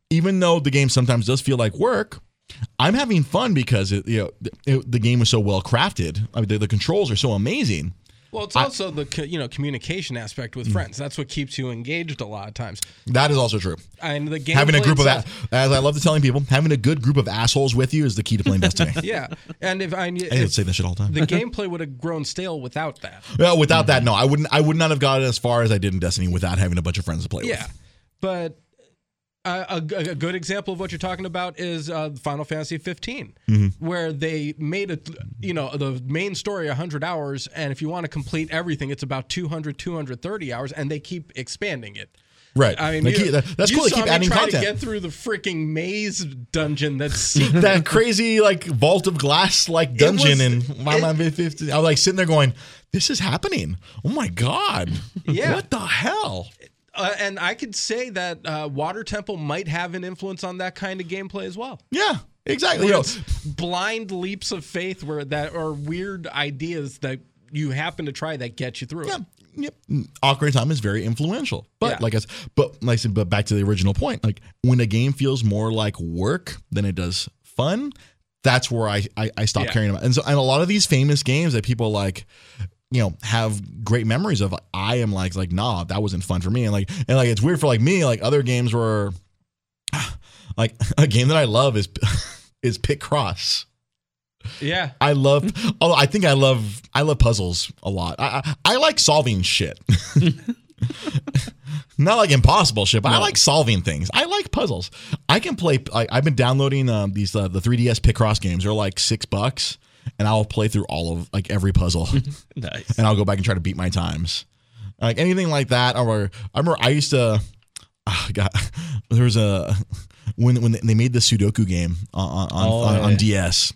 even though the game sometimes does feel like work. I'm having fun because it, you know it, the game is so well crafted. I mean, the, the controls are so amazing. Well, it's also the co- you know communication aspect Mm. with friends. That's what keeps you engaged a lot of times. That is also true. And the game having a group of that, as I love to telling people, having a good group of assholes with you is the key to playing Destiny. [LAUGHS] Yeah, and if I I if say that shit all the time. the [LAUGHS] gameplay would have grown stale without that. well, without that, no, I wouldn't. I would not have gotten as far as I did in Destiny without having a bunch of friends to play Yeah, with. Yeah, but a, a good example of what you're talking about is uh, Final Fantasy 15, Mm-hmm. where they made it, you know, the main story 100 hours, and if you want to complete everything, it's about 200, 230 hours, and they keep expanding it. Right. I mean, They you- keep- that- that's you cool. They saw keep me adding try content. to get through the freaking maze dungeon that's [LAUGHS] that crazy like vault of glass like dungeon in Final Fantasy 15. I was like sitting there going, "This is happening! Oh my god! [LAUGHS] Yeah. what the hell?" Uh, and I could say that uh, Water Temple might have an influence on that kind of gameplay as well. Yeah, exactly. You Where know, it's blind leaps of faith, where that are weird ideas that you happen to try that get you through. yeah, it. yep. Ocarina of Time is very influential, but Yeah. like I, s- but like I said, but back to the original point, like when a game feels more like work than it does fun, that's where I I, I stop Yeah. caring about. And so, and a lot of these famous games that people like. You know have great memories of i am like like nah that wasn't fun for me. And like and like it's weird for like me like other games were [SIGHS] like [LAUGHS] a game that i love is [LAUGHS] is Picross. Yeah. i love oh i think i love i love puzzles a lot. I i, I like solving shit. [LAUGHS] Not like impossible shit but i like solving things. I like puzzles. I can play like i've been downloading um, these uh, the 3ds Picross games. They're like six bucks and i'll play through all of like every puzzle [LAUGHS] Nice. and I'll go back and try to beat my times. Like anything like that, or I remember I used to. Oh God, [LAUGHS] there was a when when they made the Sudoku game on on, Oh, on, yeah. on DS,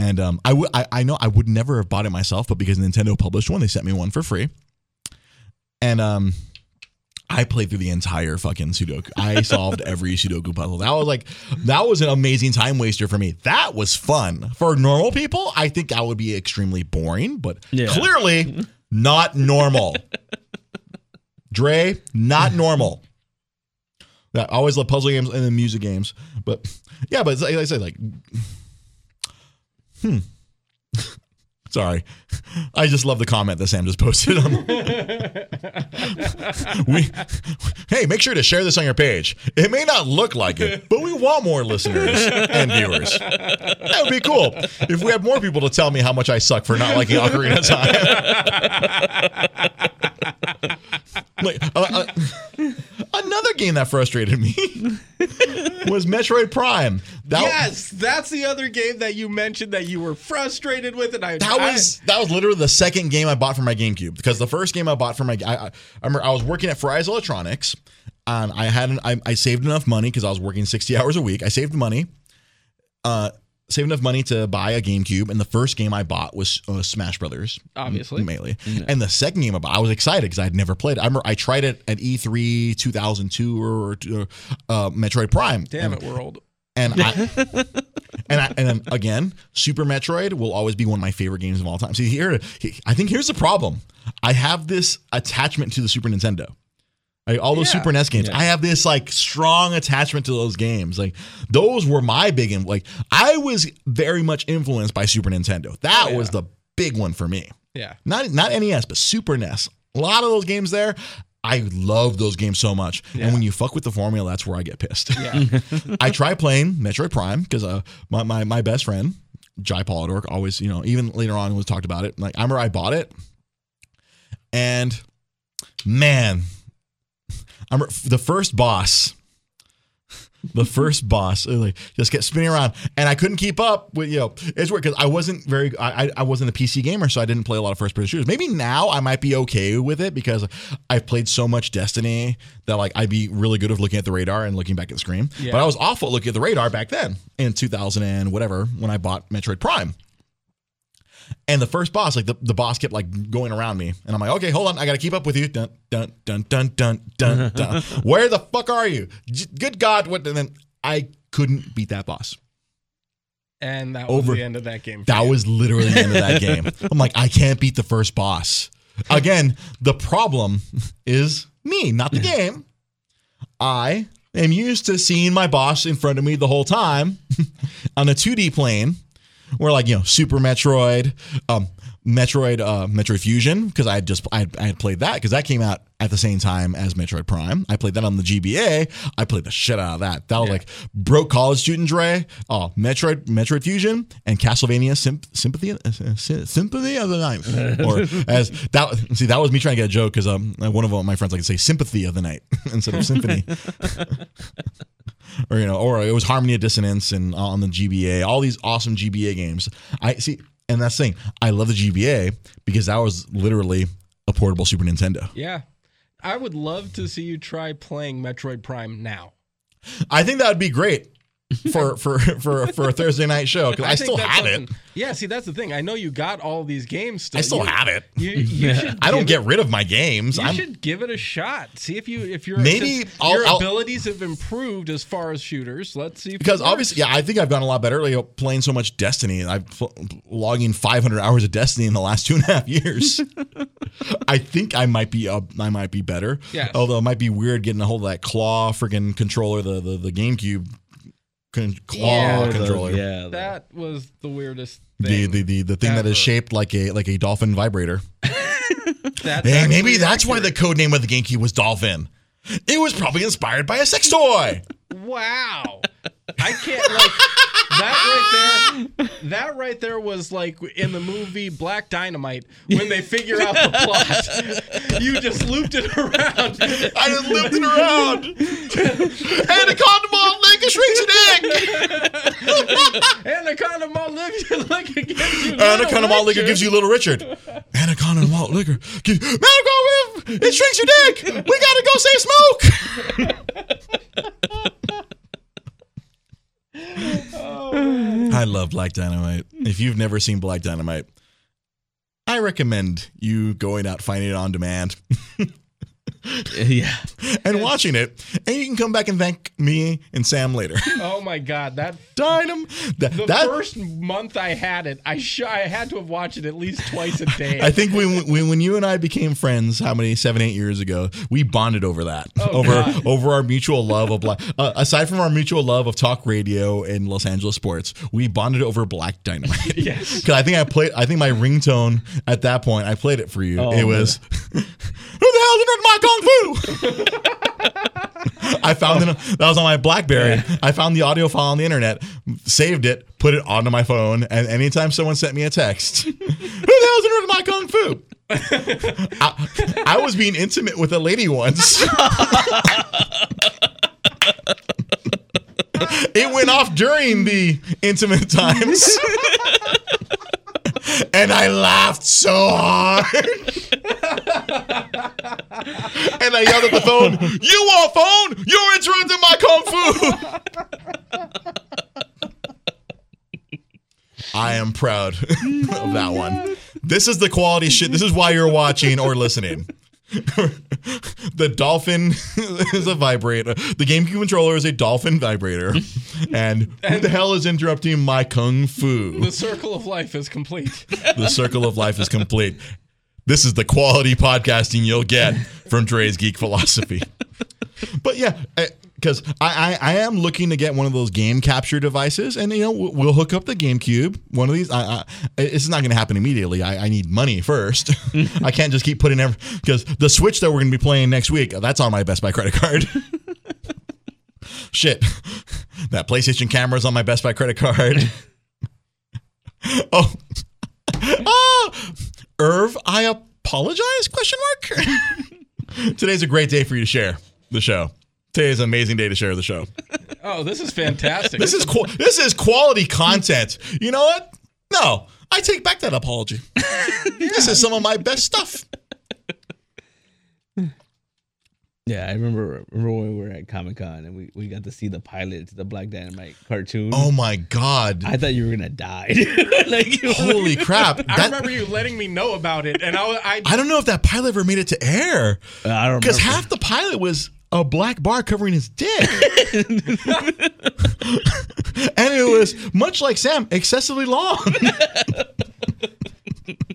and um, I I, I know I would never have bought it myself, but because Nintendo published one, they sent me one for free, and um. I played through the entire fucking Sudoku. I solved every Sudoku puzzle. That was like, that was an amazing time waster for me. That was fun. For normal people, I think that would be extremely boring, but Yeah. clearly not normal. Dre, not normal. I always love puzzle games and then music games. But yeah, but like I said, like, hmm. Sorry. I just love the comment that Sam just posted. on [LAUGHS] we, hey, make sure to share this on your page. It may not look like it, but we want more listeners and viewers. That would be cool if we had more people to tell me how much I suck for not liking Ocarina of Time. [LAUGHS] like, uh, uh, another game that frustrated me [LAUGHS] was Metroid Prime. That, yes, that's the other game that you mentioned that you were frustrated with, and I That I- was that was literally the second game I bought for my GameCube because the first game I bought for my I, I, I remember I was working at Fry's Electronics and I had an, I, I saved enough money because I was working sixty hours a week. I saved money, uh, saved enough money to buy a GameCube, and the first game I bought was uh, Smash Brothers, Obviously. Melee, and the second game I bought, I was excited because I'd never played. it. I remember I tried it at E E3 2002 or uh, Metroid Prime. damn and, it, we're and I, [LAUGHS] and I, and then again, Super Metroid will always be one of my favorite games of all time. See here, I think here's the problem. I have this attachment to the Super Nintendo. Like all those Yeah. Super NES games, Yeah. I have this like strong attachment to those games. Like those were my big, in- like I was very much influenced by Super Nintendo. That Oh, yeah. was the big one for me. Yeah. Not not NES, but Super NES. A lot of those games there, I love those games so much. And when you fuck with the formula, that's where I get pissed. Yeah. [LAUGHS] I try playing Metroid Prime because uh, my, my my best friend Jai Polidork always you know even later on was talked about it. Like I remember I bought it, and man, I remember the first boss. The first boss like just kept spinning around, and I couldn't keep up with you know. It's weird because I wasn't very, I, I- I wasn't a PC gamer, so I didn't play a lot of first person shooters. Maybe now I might be okay with it because I've played so much Destiny that like I'd be really good at looking at the radar and looking back at the screen. Yeah. But I was awful at looking at the radar back then in 2000 and whatever when I bought Metroid Prime. And the first boss, like the, the boss kept like going around me. And I'm like, okay, hold on. I got to keep up with you. Dun, dun, dun, dun, dun, dun, [LAUGHS] dun. Where the fuck are you? J- Good God. What? And then I couldn't beat that boss. And that was Over- the end of that game. That you. was literally the end of that [LAUGHS] game. I'm like, I can't beat the first boss. Again, the problem is me, not the [LAUGHS] game. I am used to seeing my boss in front of me the whole time on a 2D plane. Where like you know Super Metroid, um, Metroid, uh, Metroid Fusion, because I had just I had, I had played that because that came out at the same time as Metroid Prime. I played that on the GBA. I played the shit out of that. That was Yeah. like broke college student Dre. Oh, Metroid, Metroid Fusion, and Castlevania Symp- Sympathy, uh, Sympathy of the Night, [LAUGHS] or as that. See, that was me trying to get a joke because um one of my friends like to say Sympathy of the Night [LAUGHS] instead of Symphony. [LAUGHS] or you know, or it was Harmony of Dissonance and uh, on the GBA, all these awesome GBA games. I see, and that's the thing. I love the GBA because that was literally a portable Super Nintendo. Yeah. I would love to see you try playing Metroid Prime now. I think that would be great [LAUGHS] for for for for a Thursday night show because I, think still have it. Yeah, see, that's the thing. I know you got all these games still. I still You- have it. You, you [LAUGHS] should I don't give get rid of my games. You I'm should give it a shot. See if you if your Maybe since I'll- your I'll- abilities have improved as far as shooters. Let's see if because obviously, yeah, I think I've gotten a lot better. Like, you playing so much Destiny, I've pl- logging 500 hours of Destiny in the last two and a half years. [LAUGHS] I think I might be up. I might be better. Yeah. Although it might be weird getting a hold of that claw freaking controller, the the, the GameCube con- claw Yeah. the- controller. yeah. the- that was the weirdest The, thing. the the the thing that ever. is shaped like a like a dolphin vibrator. [LAUGHS] That's Hey, maybe actually that's why the accurate. code name of the GameCube was Dolphin. It was probably inspired by a sex toy. Wow. I can't like that right there. [LAUGHS] That right there was like in the movie Black Dynamite when they [LAUGHS] figure out the plot. You just looped it around. I just looped it around. and a condom on leg [LAUGHS] and shrinks an egg. Anaconda malt liquor like gives you Anaconda malt liquor gives you Little Richard. Anaconda malt liquor. Gives, Anaconda, it shrinks your dick. We gotta go save smoke. I love Black Dynamite. If you've never seen Black Dynamite, I recommend you going out finding it on demand [LAUGHS] [LAUGHS] yeah. and watching it, and you can come back and thank me and Sam later. [LAUGHS] Oh my god, that Dynam. That, the that first month I had it, I sh- I had to have watched it at least twice a day. [LAUGHS] I think when, when when you and I became friends, how many seven eight years ago, we bonded over that, Oh, over God. over our mutual love of black. Uh, aside from our mutual love of talk radio and Los Angeles sports, we bonded over Black Dynamite. yes. Because I think I played. I think my ringtone at that point, I played it for you. Oh, it was, "Who hell's in my kung fu?" [LAUGHS] I found it. That was on my BlackBerry. I found the audio file on the internet, saved it, put it onto my phone, and anytime someone sent me a text, [LAUGHS] "Who the hell's in my kung fu?" [LAUGHS] I, I was being intimate with a lady once. it went off during the intimate times. And I laughed so hard. and I yelled at the phone, You want phone? You're interrupting my kung fu. I am proud [LAUGHS] of that one. This is the quality shit. This is why you're watching or listening. [LAUGHS] the dolphin [LAUGHS] is a vibrator. The GameCube controller is a dolphin vibrator. [LAUGHS] And who the hell is interrupting my kung fu? The circle of life is complete. the circle of life is complete. This is the quality podcasting you'll get from Dre's Geek Philosophy. But yeah, I, because I, I I am looking to get one of those game capture devices, and you know we'll, we'll hook up the GameCube. One of these, I, I, it's not going to happen immediately. I, I need money first. [LAUGHS] [LAUGHS] I can't just keep putting every because the Switch that we're going to be playing next week, that's on my Best Buy credit card. [LAUGHS] Shit, that PlayStation camera's on my Best Buy credit card. oh, ah, Irv, I apologize? Question mark. Today's a great day for you to share the show. Today is an amazing day to share the show. [LAUGHS] Oh, this is fantastic. This is qu- this is quality content. You know what? No, I take back that apology. [LAUGHS] This is some of my best stuff. Yeah, I remember remember when we were at Comic Con and we, we got to see the pilot to the Black Dynamite cartoon. Oh my god! I thought you were gonna die. [LAUGHS] like, Holy like- crap! I remember you letting me know about it, and I, I, I don't know if that pilot ever made it to air I don't because half the pilot was a black bar covering his dick, and it was much like Sam, excessively long.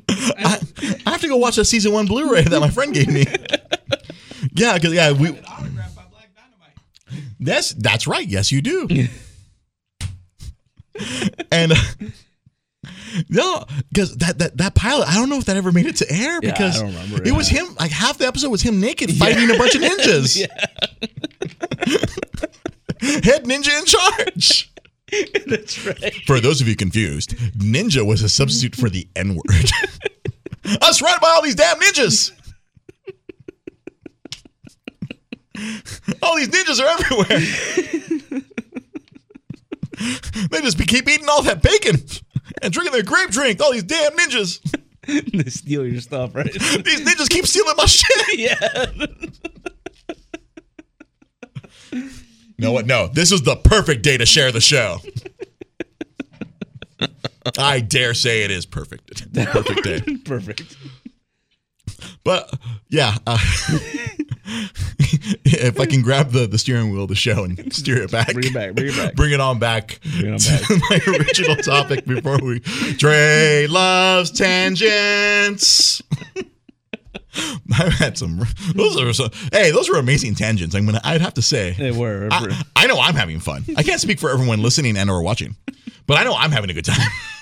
I, I have to go watch a season one Blu-ray that my friend gave me. Yeah, because yeah, we. That's that's right. Yes, you do. and uh, no, because that, that that pilot, I don't know if that ever made it to air Yeah, because it was him. Like half the episode was him naked fighting a bunch of ninjas. [LAUGHS] [LAUGHS] Head ninja in charge. [LAUGHS] That's right. For those of you confused, ninja was a substitute for the N word. Us right by all these damn ninjas. all these ninjas are everywhere. they just be, keep eating all that bacon and drinking their grape drink. All these damn ninjas. [LAUGHS] they steal your stuff, right? [LAUGHS] These ninjas keep stealing my shit. [LAUGHS] yeah. You know what? No, this is the perfect day to share the show. I dare say it is perfect. Perfect day. Perfect. But yeah, uh, [LAUGHS] if I can grab the, the steering wheel of the show and steer it back, Bring it back. Bring it back. bring it on back Bring it on to my original topic before we. Trey loves tangents. [LAUGHS] I've had some. Those are some. Hey, those were amazing tangents. I'm gonna. I'd have to say. They were. I, I know I'm having fun. I can't speak for everyone listening and or watching, but I know I'm having a good time. [LAUGHS]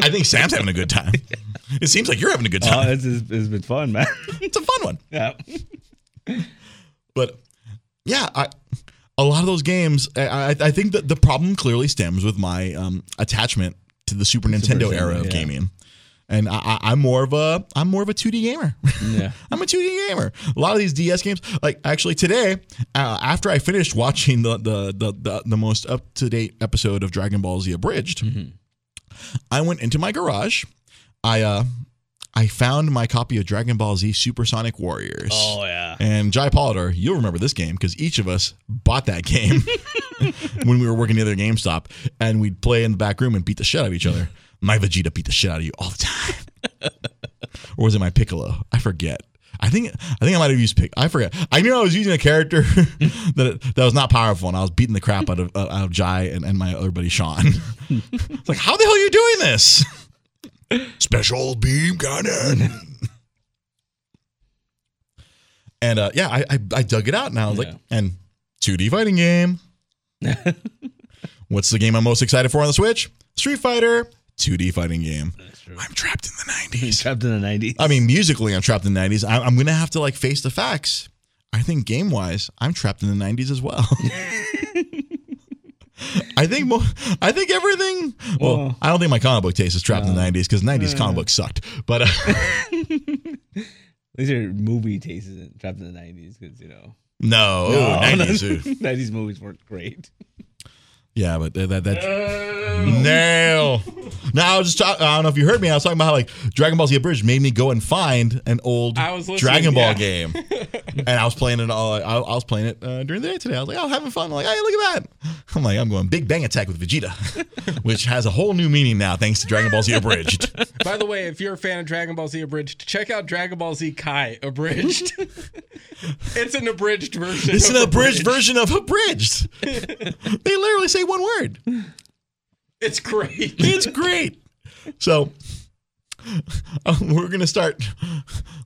I think Sam's having a good time. It seems like you're having a good oh, time. it's, it's, it's been fun, man. [LAUGHS] It's a fun one. [LAUGHS] yeah. But yeah, I, a lot of those games, I, I, I think that the problem clearly stems with my um, attachment to the Super Nintendo era of yeah. gaming. And I, I, I'm more of a I'm more of a 2D gamer. [LAUGHS] Yeah. I'm a 2D gamer. A lot of these DS games, like actually today, uh, after I finished watching the the the the, the most up to date episode of Dragon Ball Z Abridged, I went into my garage. I uh I found my copy of Dragon Ball Z Supersonic Warriors. Oh yeah. And Jai Polidor, you'll remember this game because each of us bought that game [LAUGHS] [LAUGHS] when we were working together at GameStop, and we'd play in the back room and beat the shit out of each other. [LAUGHS] My Vegeta beat the shit out of you all the time, or was it my Piccolo? I forget. I think I think I might have used Pick. I forget. I knew I was using a character that that was not powerful, and I was beating the crap out of uh, out of Jai and, and my other buddy Sean. it's like, how the hell are you doing this? Special beam cannon. [LAUGHS] And uh, yeah, I, I I dug it out and I was Yeah. like, and 2D fighting game. [LAUGHS] What's the game I'm most excited for on the Switch? Street Fighter, 2D fighting game. That's true. I'm trapped in the [LAUGHS] 90s. Trapped in the 90s. I mean, musically, I'm trapped in the 90s. I, I'm gonna have to like face the facts. I think game wise, I'm trapped in the 90s as well. I think mo- I think everything. Well, Well- I don't think my comic book taste is trapped in the 90s because 90s comic books sucked. But uh, [LAUGHS] These are movie tastes trapped in the 90s because, you know. no, ooh, 90s. [LAUGHS] ooh. 90s movies weren't great. Yeah, but that that, that nail. Now I was just talking. I don't know if you heard me. I was talking about how like Dragon Ball Z Abridged made me go and find an old I was listening, Dragon Ball yeah. game, [LAUGHS] and I was playing it all. I, I was playing it uh, during the day today. I was like, oh, having fun. I'm like, hey, look at that. I'm like, I'm going Big Bang Attack with Vegeta, [LAUGHS] which has a whole new meaning now thanks to Dragon Ball Z Abridged. By the way, if you're a fan of Dragon Ball Z Abridged, check out Dragon Ball Z Kai Abridged. [LAUGHS] [LAUGHS] it's an abridged version. It's of an abridged version of Abridged. [LAUGHS] they literally say one word. It's great. It's great. So, uh, [LAUGHS] we're gonna start.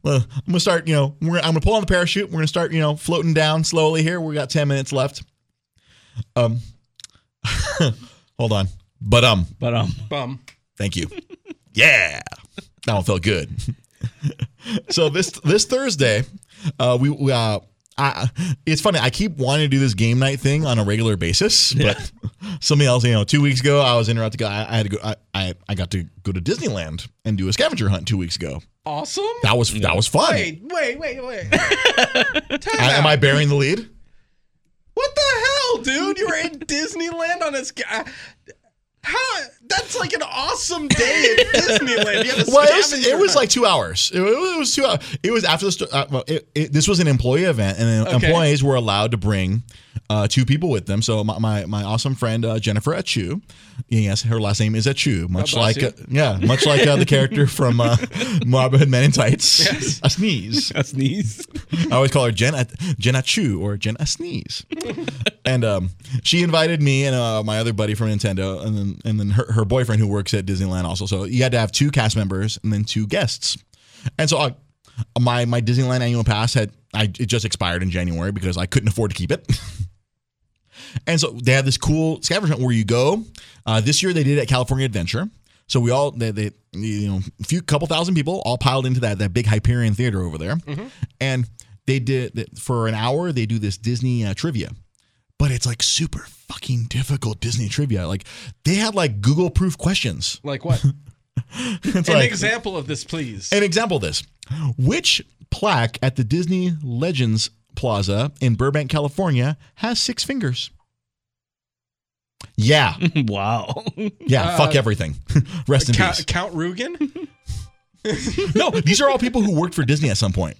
Uh, I'm gonna start. You know, we're, I'm gonna pull on the parachute. We're gonna start. You know, floating down slowly here. We got ten minutes left. Um, hold on. But um, But um, Bum. Thank you. yeah, that one felt good. so this this Thursday, uh, we, we uh, I, it's funny. I keep wanting to do this game night thing on a regular basis, but [LAUGHS] something else. You know, two weeks ago I was interrupted. I, I had to go. I, I I got to go to Disneyland and do a scavenger hunt two weeks ago. Awesome. That was that was fun. Wait, wait, wait, wait. [LAUGHS] I- am. I bearing the lead? What the hell, dude? You were in Disneyland on a sca- How? That's like an awesome day at [LAUGHS] Disneyland. You had a Well, it was, it was like two hours. It, was- it was two hours. It was after the. Uh, well, it, it, this was an employee event, and Okay. employees were allowed to bring uh, two people with them. So my my, my awesome friend uh, Jennifer Achu, yes, her last name is Achu, much like uh, yeah, much like uh, the character from uh, [LAUGHS] Marblehead Men in Tights. Yes. A sneeze. a sneeze. I always call her Jen Jen Achu or Jen a sneeze. and um, she invited me and uh, my other buddy from Nintendo, and then and then her, her boyfriend who works at Disneyland also. So you had to have two cast members and then two guests. And so I, my my Disneyland annual pass had I it just expired in January because I couldn't afford to keep it. [LAUGHS] and so they have this cool scavenger hunt where you go. Uh, this year they did it at California Adventure. So we all they, they you know a few couple thousand people all piled into that that big Hyperion theater over there, and they did for an hour they do this Disney uh, trivia, but it's like super fucking difficult Disney trivia. Like they had like Google proof questions. like what? [LAUGHS] An like- example of this, please. an example of this. Which plaque at the Disney Legends Plaza in Burbank, California has six fingers? Yeah. [LAUGHS] wow. Yeah. Uh, fuck everything. [LAUGHS] Rest in Count, peace. Count Rugen? [LAUGHS] No, these are all people who worked for Disney at some point.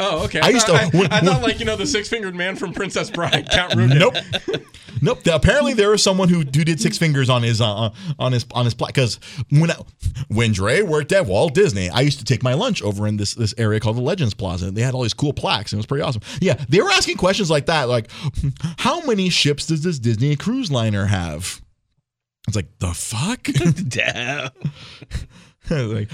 Oh, okay. I used to- thought, I, [LAUGHS] when- I when- thought like you know the six fingered man from Princess Bride, [LAUGHS] Count Rugen. Nope. Nope. Apparently, there was someone who, who did six fingers on his uh, on his on his plaque. Because when I, when Dre worked at Walt Disney, I used to take my lunch over in this this area called the Legends Plaza. and They had all these cool plaques, and it was pretty awesome. Yeah, they were asking questions like that, like [LAUGHS] how many ships does this Disney cruise liner have? It's like the fuck. Damn. [LAUGHS] like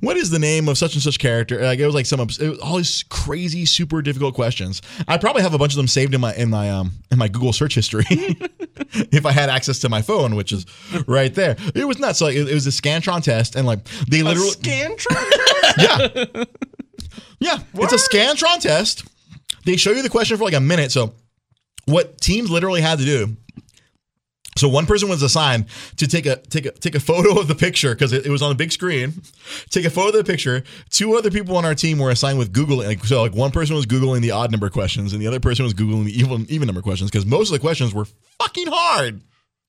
what is the name of such and such character? Like it was like some it was all these crazy super difficult questions. I probably have a bunch of them saved in my in my um in my google search history [LAUGHS] if i had access to my phone which is right there. It was nuts. Like it, it was a scantron test and like they A literally Scantron? [LAUGHS] yeah. Yeah. It's a scantron test. They show you the question for like a minute. So what teams literally had to do so one person was assigned to take a take a take a photo of the picture because it, it was on a big screen. Take a photo of the picture. Two other people on our team were assigned with Google. Like so, like one person was googling the odd number questions, and the other person was googling the even even number questions because most of the questions were fucking hard.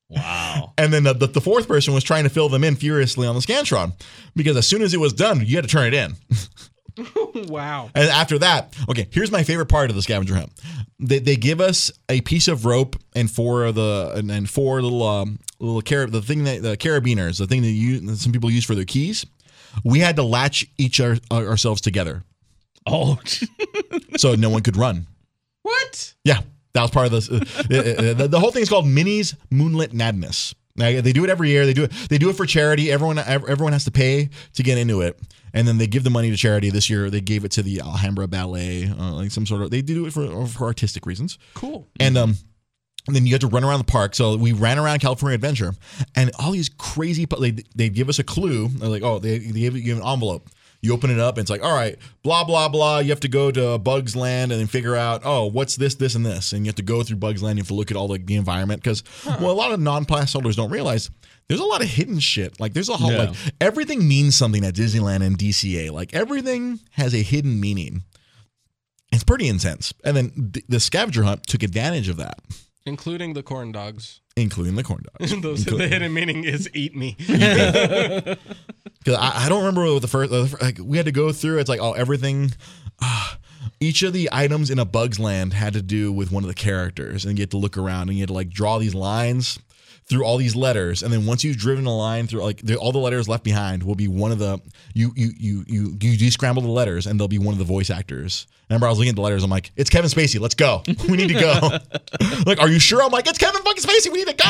Wow. [LAUGHS] And then the, the, the fourth person was trying to fill them in furiously on the Scantron because as soon as it was done, you had to turn it in. [LAUGHS] [LAUGHS] wow. And after that, okay, here's my favorite part of the scavenger hunt. They, they give us a piece of rope and four of the and, and four little um little car the thing that the carabiners, the thing that you that some people use for their keys. We had to latch each our, ourselves together Oh. [LAUGHS] so no one could run. What? Yeah, that was part of this. Uh, uh, the, the whole thing is called Minnie's Moonlit Madness. They do it every year. They do it. They do it for charity. Everyone, everyone has to pay to get into it, and then they give the money to charity. This year, they gave it to the Alhambra Ballet, uh, like some sort of. They do it for for artistic reasons. Cool. And um, and then you have to run around the park. So we ran around California Adventure, and all these crazy. They they give us a clue. They're like, oh, they they give you an envelope. You open it up, and it's like, all right, blah blah blah. You have to go to Bugs Land and then figure out, oh, what's this, this, and this, and you have to go through Bugs Land. You have to look at all the, the environment because, well, a lot of non-pass holders don't realize there's a lot of hidden shit. Like there's a whole Yeah. like everything means something at Disneyland and DCA. Like everything has a hidden meaning. It's pretty intense. And then th- the scavenger hunt took advantage of that, Including the corn dogs. including the corn dogs. [LAUGHS] Those the hidden meaning is eat me. Because [LAUGHS] I, I don't remember what the first, uh, like, we had to go through. It's like, oh, everything. ah, each of the items in a Bugs Land had to do with one of the characters, and you had to look around and you had to like draw these lines. Through all these letters, and then once you've driven a line through, like the, all the letters left behind will be one of the you you you you you descramble the letters, and they'll be one of the voice actors. Remember, I was looking at the letters. I'm like, it's Kevin Spacey. Let's go. [LAUGHS] We need to go. [LAUGHS] like, are you sure? I'm like, it's Kevin fucking Spacey. We need to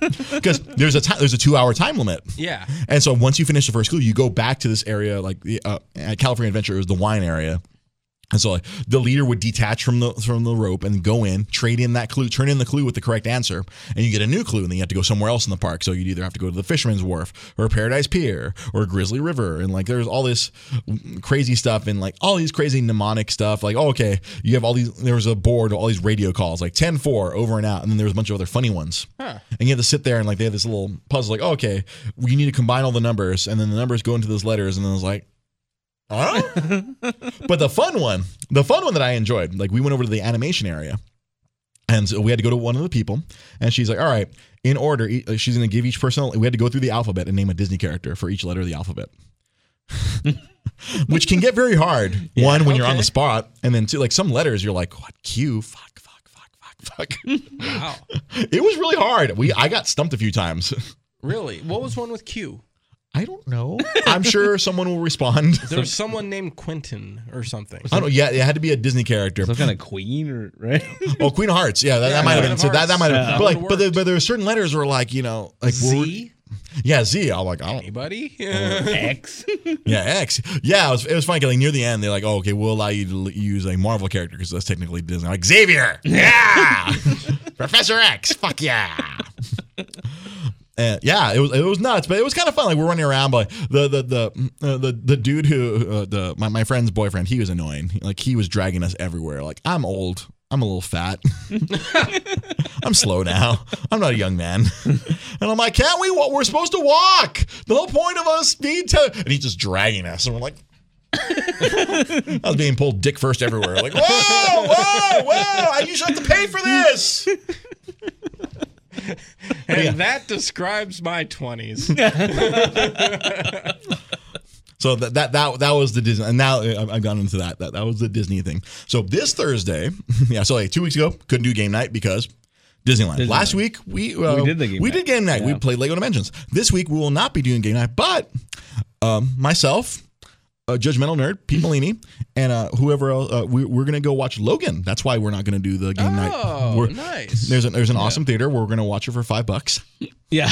go [LAUGHS] because there's a ti- there's a two hour time limit. Yeah. And so once you finish the first clue, you go back to this area, like the uh, at California Adventure, it was the wine area. And so like, the leader would detach from the from the rope and go in, trade in that clue, turn in the clue with the correct answer, and you get a new clue. And then you have to go somewhere else in the park. So you'd either have to go to the Fisherman's Wharf or Paradise Pier or Grizzly River, and like there's all this crazy stuff and like all these crazy mnemonic stuff. Like oh, okay, you have all these. There was a board, of all these radio calls, like 10-4 over and out, and then there was a bunch of other funny ones. Huh. And you have to sit there and like they have this little puzzle, like oh, okay, we need to combine all the numbers, and then the numbers go into those letters, and then it's like. Huh? but the fun one, the fun one that I enjoyed, like we went over to the animation area, and so we had to go to one of the people, and she's like, "All right, in order, e- uh, she's going to give each person. We had to go through the alphabet and name a Disney character for each letter of the alphabet." [LAUGHS] Which can get very hard. one, when you're on the spot, and then two, like some letters, you're like, "What? Q? Fuck, fuck, fuck, fuck, fuck." Wow. [LAUGHS] it was really hard. We, I got stumped a few times. [LAUGHS] Really? What was one with Q? I don't know. [LAUGHS] I'm sure someone will respond. [LAUGHS] There's [LAUGHS] someone named Quentin or something. I don't know. Yeah, it had to be a Disney character. Some kind of queen or right? Oh, Queen of Hearts. Yeah, that, that might have Queen been. of So that, that Hearts. might have. Yeah. But like, but would've there, but there were certain letters were like, you know, like we're- Z? Yeah, Z. I'm like, I don't. Anybody? X. Yeah, X. Yeah, it was. It was funny. 'cause, Like near the end, they're like, oh, okay, we'll allow you to l- use a Marvel character because that's technically Disney. Like Xavier. Yeah. Professor X. Fuck yeah. And yeah, it was it was nuts, but it was kind of fun. Like we're running around, but the the the uh, the, the dude who uh, the my, my friend's boyfriend, he was annoying. Like he was dragging us everywhere. Like I'm old, I'm a little fat, [LAUGHS] I'm slow now. I'm not a young man, [LAUGHS] and I'm like, can't we? What We're supposed to walk. The whole point of us being to, and he's just dragging us, and we're like. [LAUGHS] I was being pulled dick first everywhere. Like, whoa, whoa, whoa! I usually have to pay for this. [LAUGHS] and that describes my 20s. [LAUGHS] So that that that that was the Disney, and now I've I've gone into that. That that was the Disney thing. So this Thursday, [LAUGHS] yeah. So like two weeks ago, couldn't do game night because Disneyland. Disneyland. Last week we uh, We did the game we night. did game night. We played Lego Dimensions. This week we will not be doing game night, but um, myself. Uh, judgmental nerd, Pete Molini, and uh, whoever else, uh, we, we're gonna go watch Logan. That's why we're not gonna do the game night. Oh, We're- nice. There's an there's an awesome theater where we're gonna watch it for five bucks. Yeah.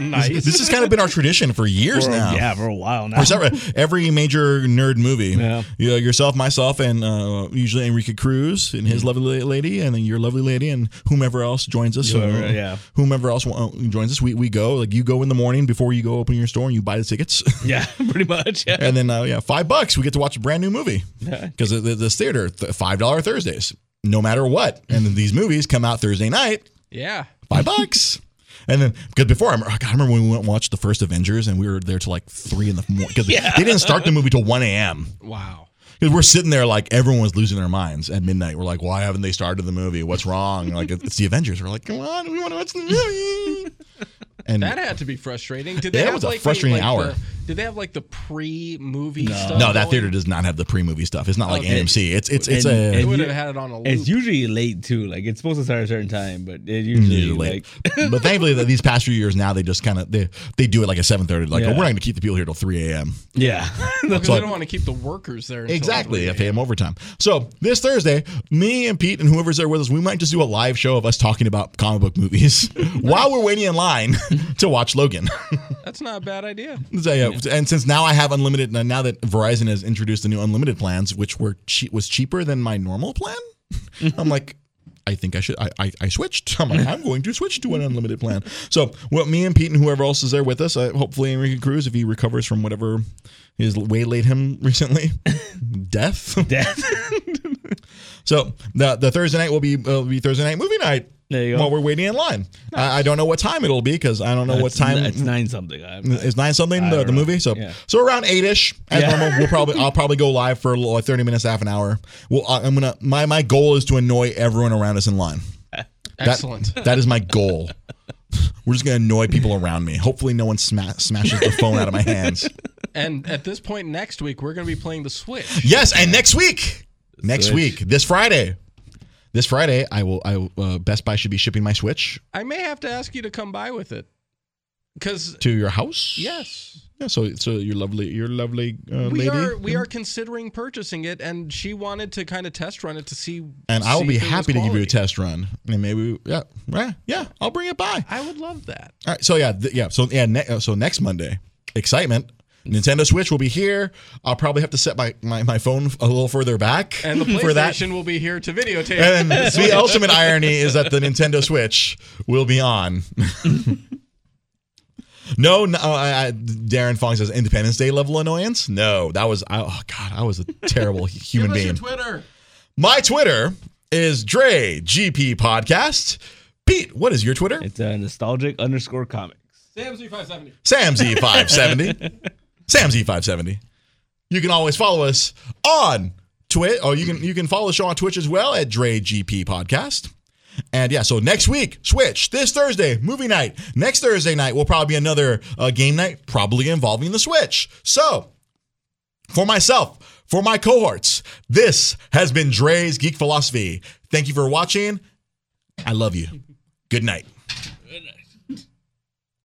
Nice. This has kind of been our tradition for years For- now. Yeah, for a while now. Several- every major nerd movie. Yeah. You know, yourself, myself, and uh, usually Enrique Cruz and his lovely lady, and then your lovely lady, and whomever else joins us. Whoever, uh, yeah. Whomever else uh, joins us, we, we go. Like you go in the morning before you go open your store and you buy the tickets. [LAUGHS] Yeah, pretty much. Yeah. and then, uh, yeah, five bucks, we get to watch a brand new movie. Yeah. Because this theater, $5 Thursdays, no matter what. And then these movies come out Thursday night yeah. five bucks. And then, because before, I remember, God, I remember when we went and watched the first Avengers and we were there till like three in the morning. Because Yeah. they didn't start the movie till 1 a.m. Wow. Because we're sitting there like everyone was losing their minds at midnight. We're like, why haven't they started the movie? What's wrong? Like, it's the Avengers. We're like, come on, we want to watch the movie. [LAUGHS] And That had to be frustrating. Did Yeah, they it have was a like, frustrating like hour. The, did they have like the pre-movie stuff? no, that going? theater does not have the pre movie stuff. It's not like oh, Okay. AMC. It's it's it's And- a. They and would have had it on a loop. It's usually late too. Like it's supposed to start at a certain time, but it usually Usually late. like [LAUGHS] but thankfully, that these past few years now they just kind of they they do it like a seven thirty. Like, Yeah. oh, we're not going to keep the people here till three a.m. yeah. [LAUGHS] [LAUGHS] because So- they don't want to keep the workers there. until Exactly. 3 I pay them overtime. So this Thursday, me and Pete and whoever's there with us, we might just do a live show of us talking about comic book movies while we're waiting in line [LAUGHS] to watch Logan. [LAUGHS] That's not a bad idea. So, yeah, And since now I have unlimited, now that Verizon has introduced the new unlimited plans, which were cheap, was cheaper than my normal plan, [LAUGHS] I'm like. I think I should. I, I, I switched. I'm like, I'm going to switch to an unlimited plan. So, what me and Pete and whoever else is there with us, uh, hopefully Enrique Cruz, if he recovers from whatever has waylaid him recently, death. Death. So the the Thursday night will be uh, will be Thursday night movie night. There you go. While we're waiting in line, I, I don't know what time it'll be because I don't know what It's- time. It's nine something. I'm, It's nine something the, the movie, so Yeah. so around eight ish as Yeah. normal. We'll probably I'll probably go live for a little, like thirty minutes, half an hour. Well, I- I'm gonna my my goal is to annoy everyone around us in line. [LAUGHS] That- Excellent. [LAUGHS] that is my goal. We're just gonna annoy people around me. Hopefully, no one sma- smashes the phone out of my hands. and at this point next week, we're going to be playing the Switch. Yes, and next week, next Switch. week, this Friday, this Friday, I will. I uh, Best Buy should be shipping my Switch I may have to ask you to come by with it. Because to your house. yes, Yeah. So so your lovely your lovely uh, we lady. are we are considering purchasing it, and she wanted to kind of test run it to see. and I will see be if it was happy to give you a quality. test run. And maybe yeah yeah yeah I'll bring it by. I would love that. All right. So yeah th- yeah so yeah ne- uh, so next Monday excitement. Nintendo Switch will be here. I'll probably have to set my, my, my phone a little further back And the [LAUGHS] for. PlayStation will be here to videotape. And [LAUGHS] the ultimate irony is that the Nintendo Switch will be on. [LAUGHS] no, no I, I, Darren Fong says Independence Day level annoyance. No, that was I, oh god, I was a terrible human Give us your being. Twitter. My Twitter is Dre GP Podcast. Pete, what is your Twitter? It's a nostalgic underscore comics. SamZ570. Sam Z570. Sam Z570. You can always follow us on Twitch, or you can you can follow the show on Twitch as well at Dre GP Podcast. And yeah, so next week, Switch. This Thursday, movie night. Next Thursday night will probably be another uh, game night, probably involving the Switch. So, for myself, for my cohorts, this has been Dre's Geek Philosophy. Thank you for watching. I love you. Good night.